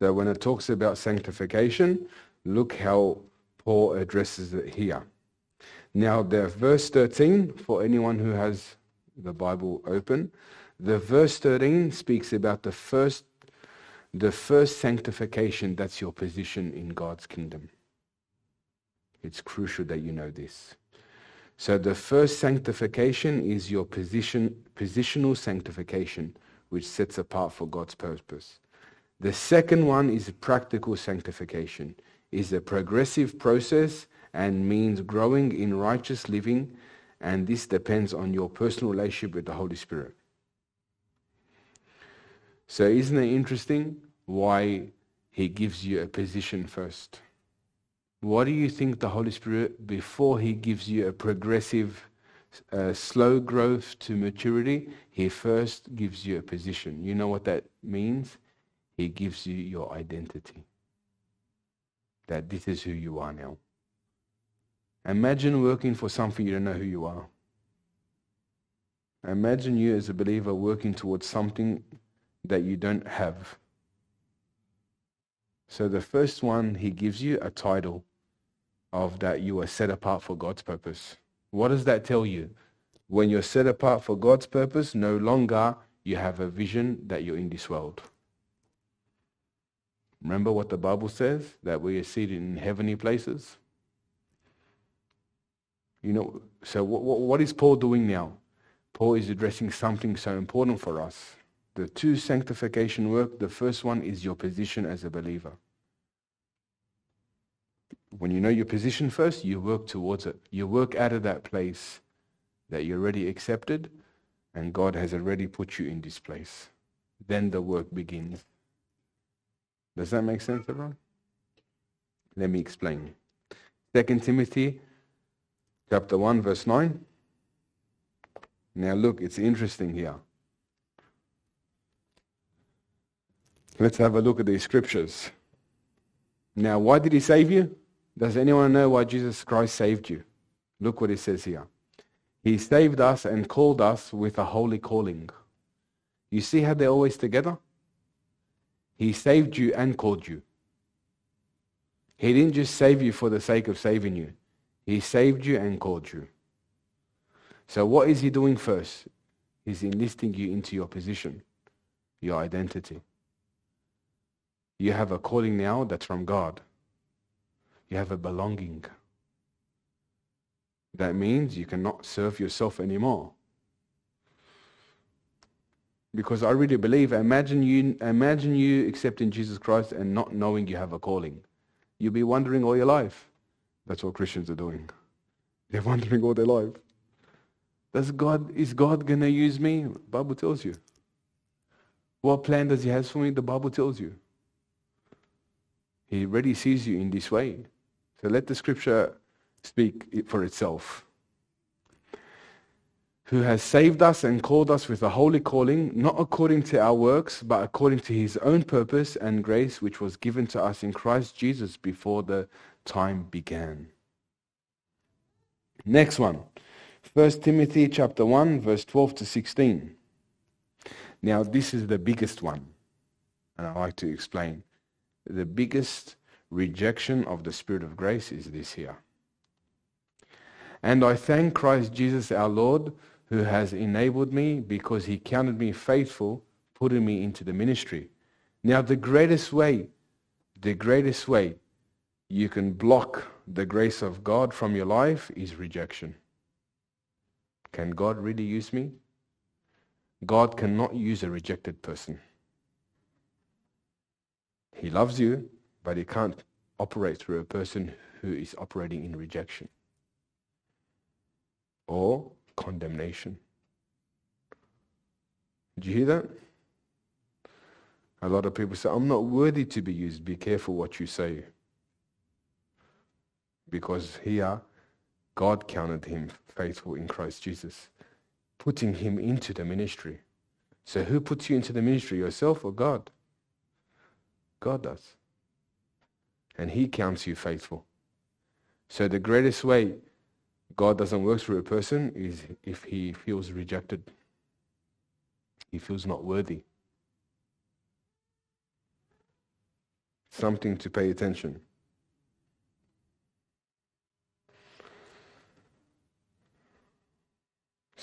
So when it talks about sanctification, look how Paul addresses it here. Now, the verse 13, for anyone who has the Bible open, the verse 13 speaks about the first, the first sanctification. That's your position in God's kingdom. It's crucial that you know this. So the first sanctification is your position, positional sanctification, which sets apart for God's purpose. The second one is practical sanctification, is a progressive process and means growing in righteous living, and this depends on your personal relationship with the Holy Spirit. So isn't it interesting why he gives you a position first? What do you think the Holy Spirit, before he gives you a progressive, uh, slow growth to maturity, he first gives you a position. You know what that means? He gives you your identity. That this is who you are now. Imagine working for something you don't know who you are. Imagine you as a believer working towards something that you don't have. So the first one, he gives you a title of that you are set apart for God's purpose. What does that tell you? When you're set apart for God's purpose, no longer you have a vision that you're in this world. Remember what the Bible says, that we are seated in heavenly places? You know, so what, what is Paul doing now? Paul is addressing something so important for us. The two sanctification work, the first one is your position as a believer. When you know your position first, you work towards it. You work out of that place that you're already accepted and God has already put you in this place. Then the work begins. Does that make sense, everyone? Let me explain. Second Timothy chapter 1, verse 9. Now look, it's interesting here. Let's have a look at these scriptures. Now, why did he save you? Does anyone know why Jesus Christ saved you? Look what it says here. He saved us and called us with a holy calling. You see how they're always together? He saved you and called you. He didn't just save you for the sake of saving you. He saved you and called you. So what is he doing first? He's enlisting you into your position, your identity. You have a calling now that's from God. You have a belonging. That means you cannot serve yourself anymore. Because I really believe, imagine you, imagine you accepting Jesus Christ and not knowing you have a calling. You'll be wondering all your life. That's what Christians are doing. They're wondering all their life. Does God, is God going to use me? Bible tells you. What plan does he have for me? The Bible tells you. He already sees you in this way. So let the scripture speak for itself. Who has saved us and called us with a holy calling, not according to our works, but according to his own purpose and grace, which was given to us in Christ Jesus before the time began. Next one. 1 Timothy chapter 1, verse 12 to 16. Now, this is the biggest one, and I like to explain. The biggest rejection of the Spirit of grace is this here. And I thank Christ Jesus our Lord, who has enabled me because he counted me faithful, putting me into the ministry. Now, the greatest way, the greatest way you can block the grace of God from your life is rejection. Can God really use me? God cannot use a rejected person. He loves you, but he can't operate through a person who is operating in rejection or condemnation. Did you hear that? A lot of people say, I'm not worthy to be used. Be careful what you say. Because here, God counted him faithful in Christ Jesus, putting him into the ministry. So who puts you into the ministry, yourself or God? God does. And he counts you faithful. So the greatest way God doesn't work through a person is if he feels rejected. He feels not worthy. Something to pay attention.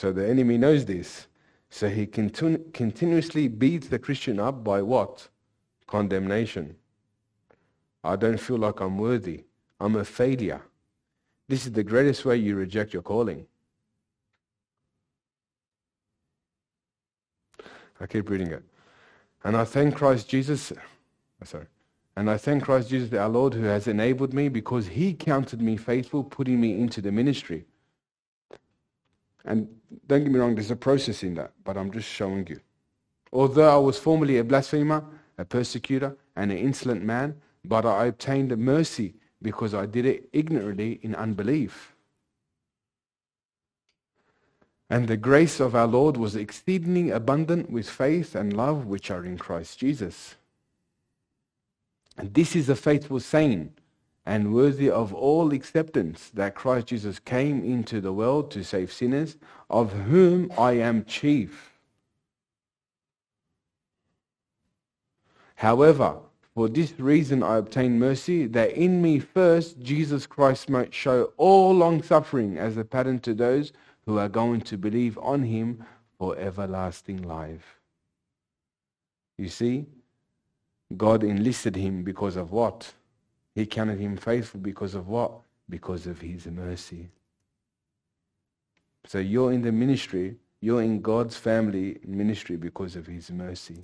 So the enemy knows this. So he continu- continuously beats the Christian up by what? Condemnation. I don't feel like I'm worthy. I'm a failure. This is the greatest way you reject your calling. I keep reading it. And I thank Christ Jesus, oh, sorry. And I thank Christ Jesus our Lord who has enabled me because he counted me faithful, putting me into the ministry. And don't get me wrong, there's a process in that, but I'm just showing you. Although I was formerly a blasphemer, a persecutor, and an insolent man, but I obtained mercy because I did it ignorantly in unbelief. And the grace of our Lord was exceedingly abundant with faith and love which are in Christ Jesus. And this is a faithful saying and worthy of all acceptance that Christ Jesus came into the world to save sinners, of whom I am chief. However, for this reason I obtained mercy, that in me first Jesus Christ might show all long-suffering as a pattern to those who are going to believe on him for everlasting life. You see, God enlisted him because of what? He counted him faithful because of what? Because of his mercy. So you're in the ministry, you're in God's family ministry because of his mercy.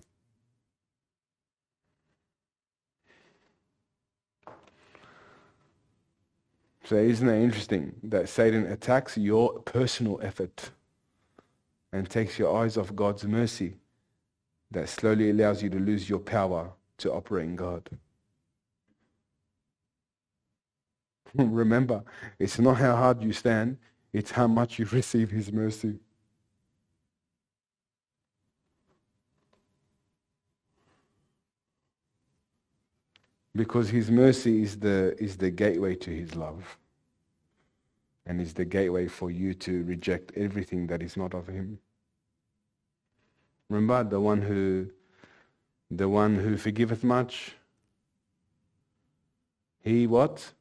So isn't that interesting that Satan attacks your personal effort and takes your eyes off God's mercy that slowly allows you to lose your power to operate in God. [LAUGHS] Remember, it's not how hard you stand, it's how much you [LAUGHS] receive his mercy. Because his mercy is the, is the gateway to his love. And is the gateway for you to reject everything that is not of him. Remember the one who the one who forgiveth much, he what?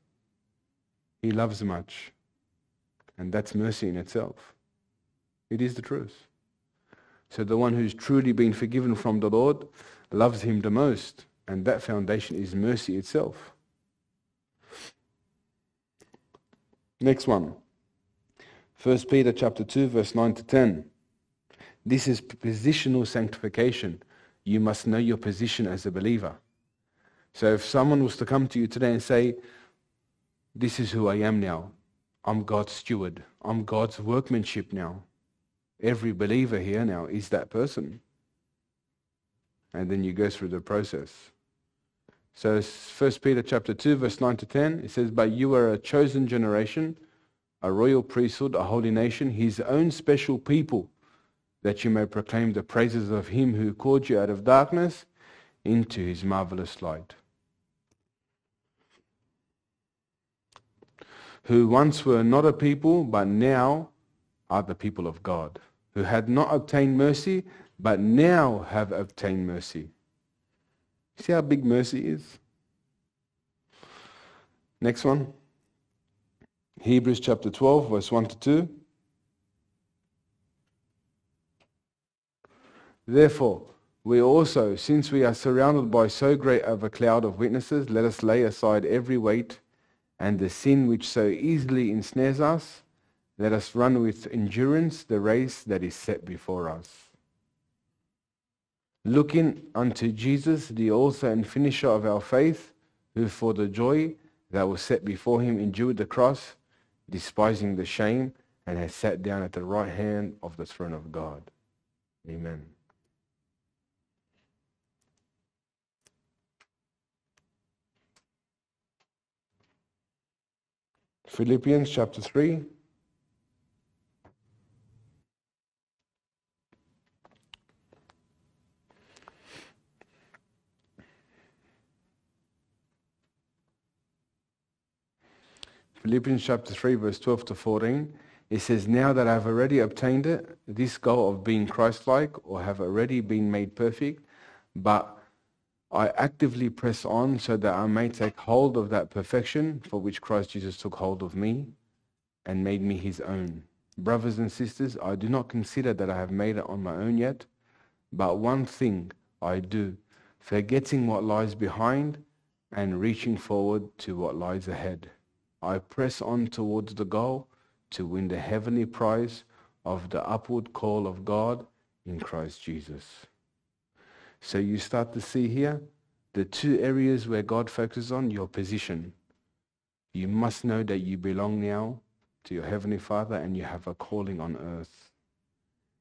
He loves much. And that's mercy in itself. It is the truth. So the one who's truly been forgiven from the Lord loves him the most. And that foundation is mercy itself. Next one. 1 Peter chapter 2 verse 9 to 10. This is positional sanctification you must know your position as a believer. So if someone was to come to you today and say, this is who I am now. I'm God's steward. I'm God's workmanship now. Every believer here now is that person. And then you go through the process. So 1 Peter chapter 2, verse 9 to 10, it says, But you are a chosen generation, a royal priesthood, a holy nation, his own special people, that you may proclaim the praises of him who called you out of darkness into his marvelous light. Who once were not a people, but now are the people of God, who had not obtained mercy, but now have obtained mercy. See how big mercy is? Next one. Hebrews chapter 12, verse 1 to 2. Therefore, we also, since we are surrounded by so great of a cloud of witnesses, let us lay aside every weight and the sin which so easily ensnares us. Let us run with endurance the race that is set before us. Looking unto Jesus, the author and finisher of our faith, who for the joy that was set before him endured the cross, despising the shame, and has sat down at the right hand of the throne of God. Amen. Philippians chapter 3. Philippians chapter 3, verse 12 to 14. It says, Now that I've already obtained it, this goal of being Christ-like, or have already been made perfect, but I actively press on so that I may take hold of that perfection for which Christ Jesus took hold of me and made me his own. Brothers and sisters, I do not consider that I have made it on my own yet, but one thing I do, forgetting what lies behind and reaching forward to what lies ahead. I press on towards the goal to win the heavenly prize of the upward call of God in Christ Jesus. So you start to see here the two areas where God focuses on your position. You must know that you belong now to your Heavenly Father and you have a calling on earth.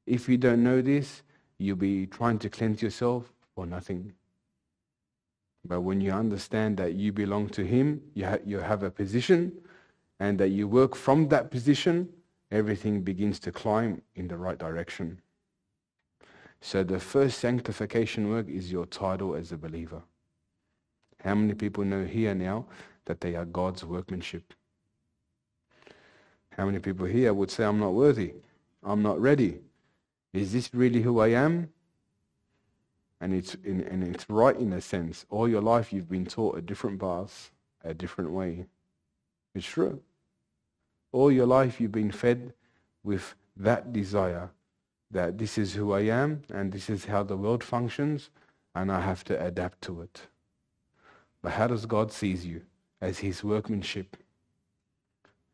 If you don't know this, you'll be trying to cleanse yourself for nothing. But when you understand that you belong to Him, you, ha- you have a position, and that you work from that position, everything begins to climb in the right direction. So the first sanctification work is your title as a believer. How many people know here now that they are God's workmanship? How many people here would say, I'm not worthy? I'm not ready. Is this really who I am? And it's, in, and it's right in a sense. All your life you've been taught a different path, a different way. It's true. All your life you've been fed with that desire that this is who I am and this is how the world functions and I have to adapt to it. But how does God sees you? As his workmanship,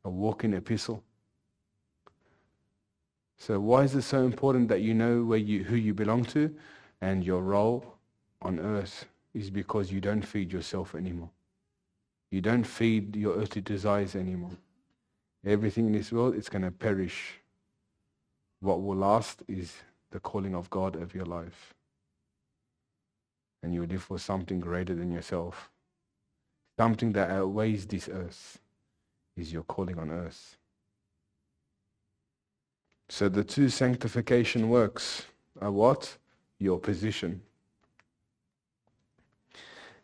a walking epistle. So why is it so important that you know where you, who you belong to and your role on earth is because you don't feed yourself anymore. You don't feed your earthly desires anymore. Everything in this world is going to perish. What will last is the calling of God of your life. And you live for something greater than yourself. Something that outweighs this earth is your calling on earth. So the two sanctification works are what? Your position.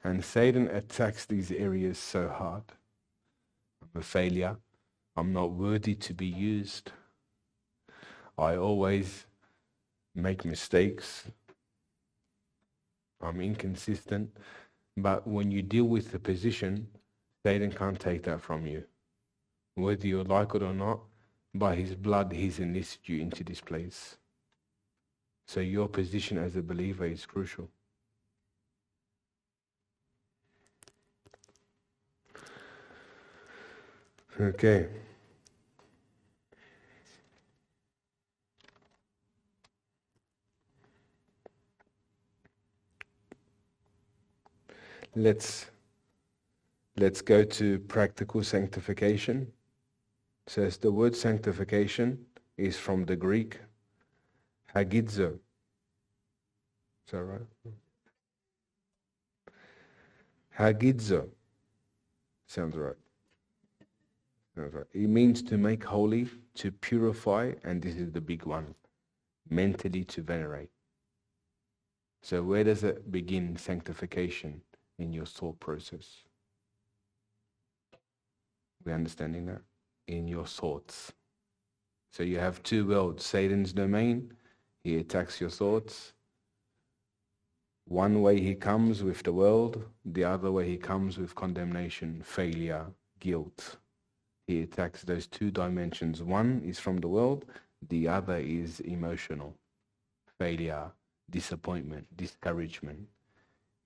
And Satan attacks these areas so hard. I'm a failure. I'm not worthy to be used. I always make mistakes. I'm inconsistent. But when you deal with the position, Satan can't take that from you. Whether you like it or not, by his blood, he's enlisted you into this place. So your position as a believer is crucial. Okay. Let's let's go to practical sanctification. It says the word sanctification is from the Greek hagiazo. Is that right? Hagiazo. Sounds right. Sounds right. It means to make holy, to purify, and this is the big one, mentally to venerate. So where does it begin, sanctification, in your thought process? We're understanding that? In your thoughts. So you have two worlds, Satan's domain, he attacks your thoughts. One way he comes with the world, the other way he comes with condemnation, failure, guilt. He attacks those two dimensions. One is from the world, the other is emotional, failure, disappointment, discouragement.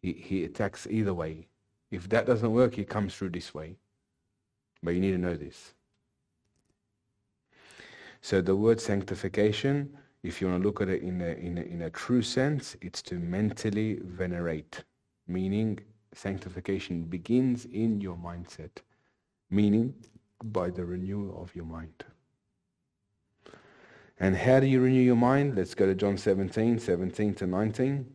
He, he attacks either way. If that doesn't work, he comes through this way. But you need to know this. So the word sanctification if you want to look at it in a, in a, in a true sense, it's to mentally venerate, meaning sanctification begins in your mindset, meaning by the renewal of your mind. And how do you renew your mind? Let's go to John 17, 17 to 19.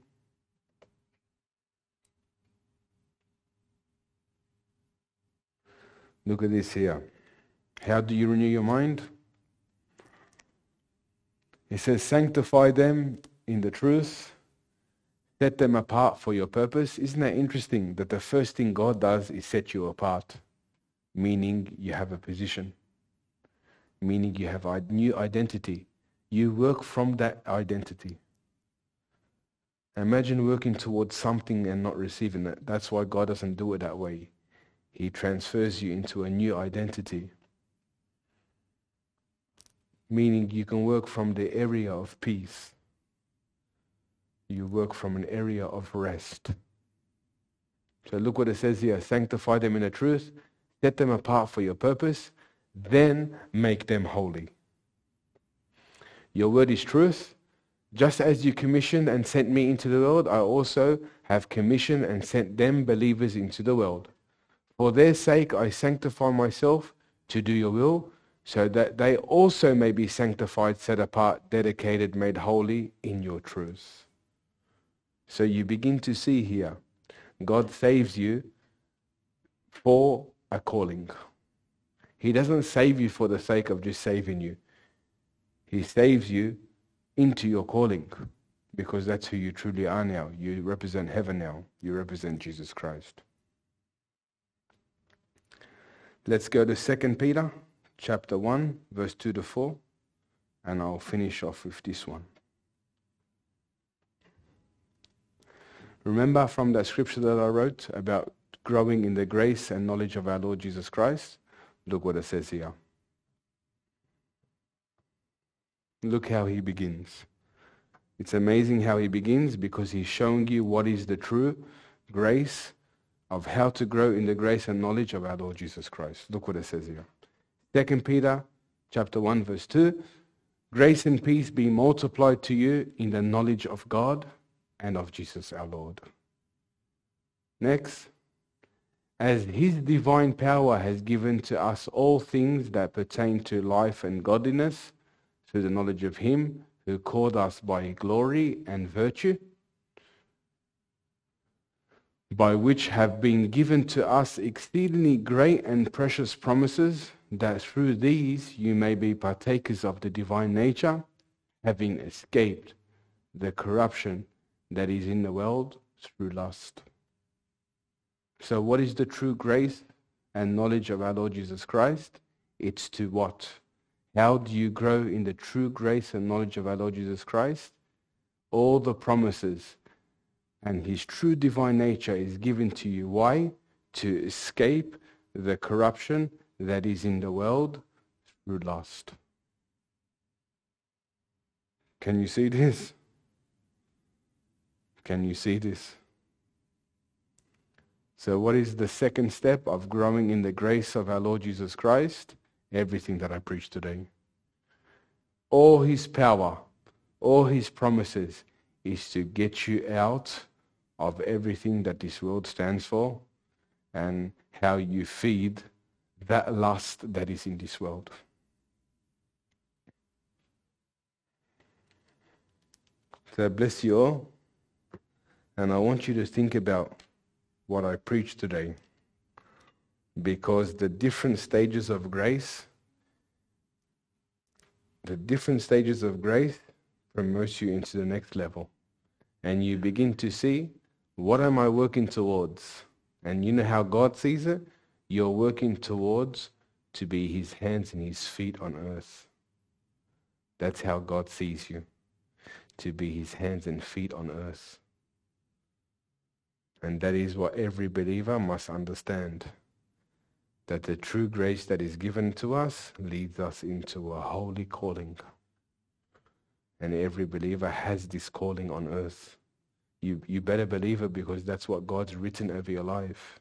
Look at this here. How do you renew your mind? He says, sanctify them in the truth, set them apart for your purpose. Isn't that interesting that the first thing God does is set you apart, meaning you have a position, meaning you have a new identity. You work from that identity. Imagine working towards something and not receiving it. That's why God doesn't do it that way. He transfers you into a new identity. meaning you can work from the area of peace. You work from an area of rest. So look what it says here sanctify them in the truth, set them apart for your purpose, then make them holy. Your word is truth. Just as you commissioned and sent me into the world, I also have commissioned and sent them believers into the world. For their sake I sanctify myself to do your will, so that they also may be sanctified, set apart, dedicated, made holy in your truth. So you begin to see here, God saves you for a calling. He doesn't save you for the sake of just saving you. He saves you into your calling because that's who you truly are now. You represent heaven now. You represent Jesus Christ. Let's go to 2 Peter chapter 1 verse 2 to 4 and I'll finish off with this one. Remember from that scripture that I wrote about growing in the grace and knowledge of our Lord Jesus Christ? Look what it says here. Look how he begins. It's amazing how he begins because he's showing you what is the true grace of how to grow in the grace and knowledge of our Lord Jesus Christ. Look what it says here. 2 Peter chapter 1 verse 2. Grace and peace be multiplied to you in the knowledge of God and of Jesus our Lord. Next. As his divine power has given to us all things that pertain to life and godliness, through the knowledge of him who called us by glory and virtue, by which have been given to us exceedingly great and precious promises, that through these you may be partakers of the divine nature, having escaped the corruption that is in the world through lust. So what is the true grace and knowledge of our Lord Jesus Christ? It's to what? How do you grow in the true grace and knowledge of our Lord Jesus Christ? All the promises and his true divine nature is given to you. Why? To escape the corruption that is in the world through lust. Can you see this? Can you see this? So, what is the second step of growing in the grace of our Lord Jesus Christ? Everything that I preach today. All his power, all his promises is to get you out of everything that this world stands for and how you feed that lust that is in this world. So bless you all. And I want you to think about what I preached today. Because the different stages of grace, the different stages of grace promotes you into the next level. And you begin to see, what am I working towards? And you know how God sees it? You're working towards to be his hands and his feet on earth. That's how God sees you, to be his hands and feet on earth. And that is what every believer must understand. That the true grace that is given to us leads us into a holy calling. And every believer has this calling on earth. You, you better believe it because that's what God's written over your life.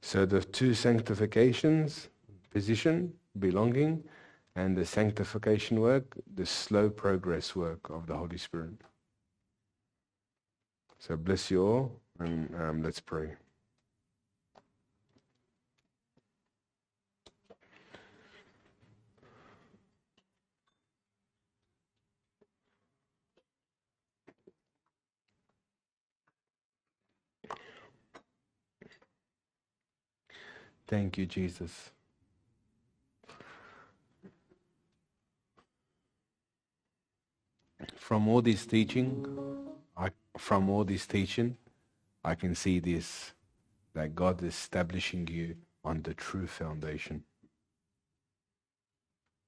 So the two sanctifications, position, belonging, and the sanctification work, the slow progress work of the Holy Spirit. So bless you all, and um, let's pray. Thank you, Jesus. From all this teaching, I, from all this teaching, I can see this that God is establishing you on the true foundation.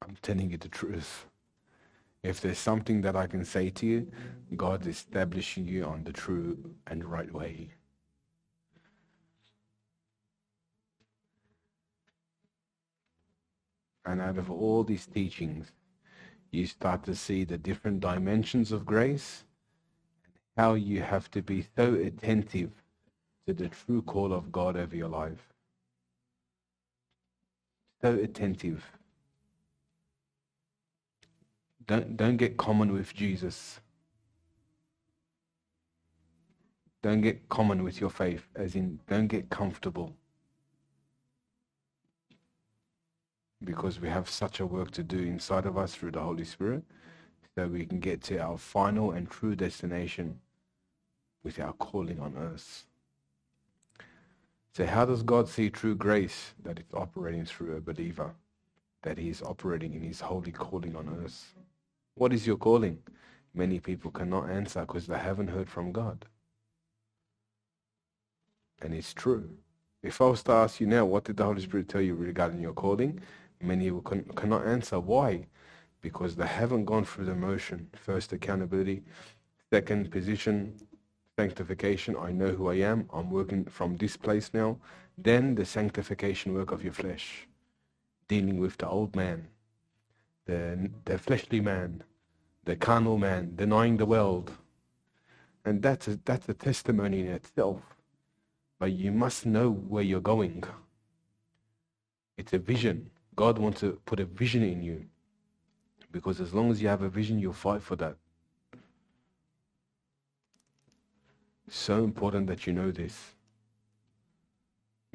I'm telling you the truth. If there's something that I can say to you, God is establishing you on the true and right way. And out of all these teachings, you start to see the different dimensions of grace, how you have to be so attentive to the true call of God over your life. So attentive. Don't, don't get common with Jesus. Don't get common with your faith, as in, don't get comfortable. Because we have such a work to do inside of us through the Holy Spirit, so we can get to our final and true destination with our calling on earth. So, how does God see true grace that is operating through a believer, that he is operating in his holy calling on earth? What is your calling? Many people cannot answer because they haven't heard from God. And it's true. If I was to ask you now, what did the Holy Spirit tell you regarding your calling? Many will can, cannot answer. Why? Because they haven't gone through the motion. First, accountability. Second, position. Sanctification. I know who I am. I'm working from this place now. Then the sanctification work of your flesh. Dealing with the old man. The, the fleshly man. The carnal man. Denying the world. And that's a, that's a testimony in itself but you must know where you're going. It's a vision. God wants to put a vision in you. Because as long as you have a vision, you'll fight for that. So important that you know this.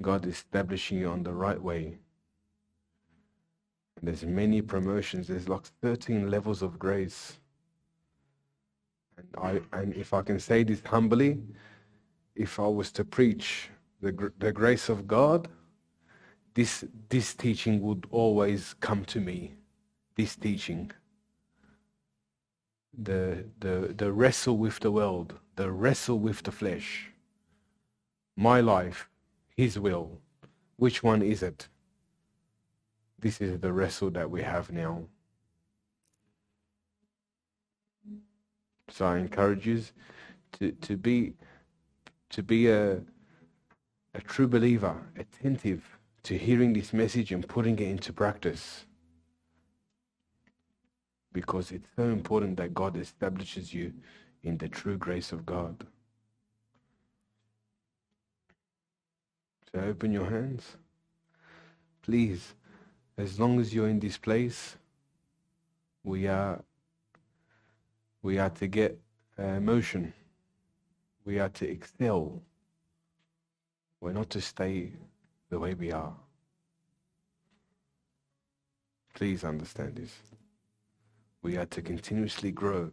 God is establishing you on the right way. There's many promotions. There's like 13 levels of grace. And I and if I can say this humbly, if I was to preach the, the grace of God, this, this teaching would always come to me. This teaching. The, the, the wrestle with the world, the wrestle with the flesh. My life, His will. Which one is it? This is the wrestle that we have now. So I encourage you to, to be to be a, a true believer, attentive to hearing this message and putting it into practice. Because it's so important that God establishes you in the true grace of God. So open your hands. Please, as long as you're in this place, we are we are to get uh, motion we are to excel. We're not to stay the way we are. Please understand this. We are to continuously grow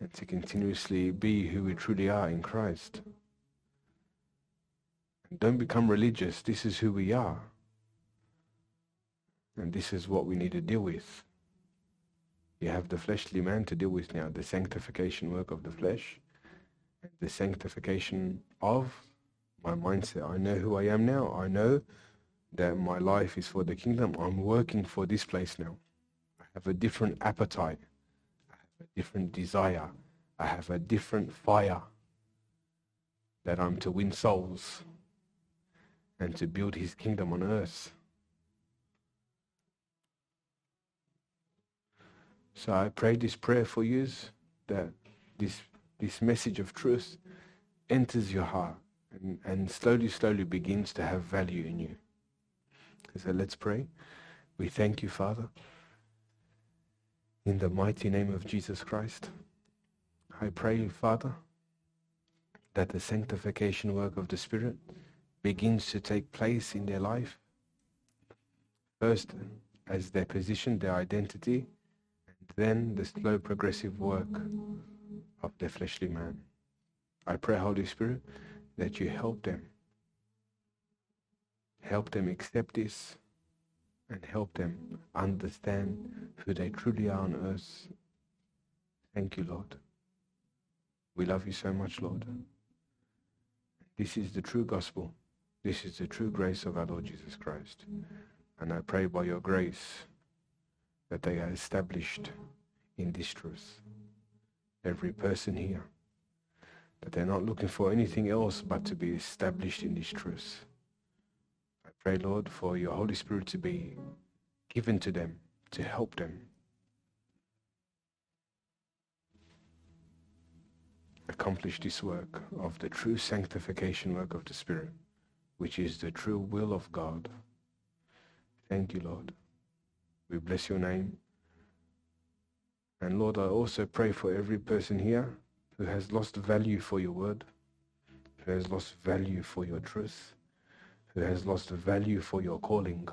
and to continuously be who we truly are in Christ. Don't become religious. This is who we are. And this is what we need to deal with. You have the fleshly man to deal with now, the sanctification work of the flesh the sanctification of my mindset. I know who I am now. I know that my life is for the kingdom. I'm working for this place now. I have a different appetite. I have a different desire. I have a different fire that I'm to win souls and to build his kingdom on earth. So I pray this prayer for you that this this message of truth enters your heart and, and slowly, slowly begins to have value in you. So let's pray. We thank you, Father, in the mighty name of Jesus Christ. I pray, Father, that the sanctification work of the Spirit begins to take place in their life. First, as their position, their identity, and then the slow progressive work of the fleshly man. I pray, Holy Spirit, that you help them. Help them accept this and help them understand who they truly are on earth. Thank you, Lord. We love you so much, Lord. This is the true gospel. This is the true grace of our Lord Jesus Christ. And I pray by your grace that they are established in this truth every person here. That they're not looking for anything else but to be established in this truth. I pray, Lord, for your Holy Spirit to be given to them, to help them. Accomplish this work of the true sanctification work of the Spirit, which is the true will of God. Thank you, Lord. We bless your name. And Lord, I also pray for every person here who has lost value for your word, who has lost value for your truth, who has lost value for your calling,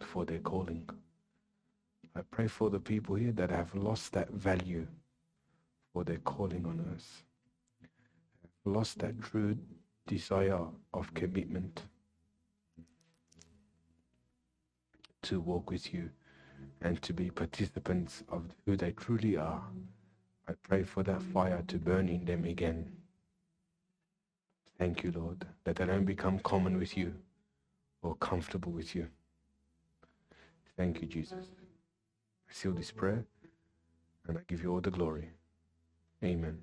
for their calling. I pray for the people here that have lost that value for their calling on earth, lost that true desire of commitment to walk with you and to be participants of who they truly are. I pray for that fire to burn in them again. Thank you, Lord, that they don't become common with you or comfortable with you. Thank you, Jesus. I seal this prayer and I give you all the glory. Amen.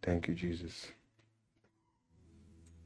Thank you, Jesus.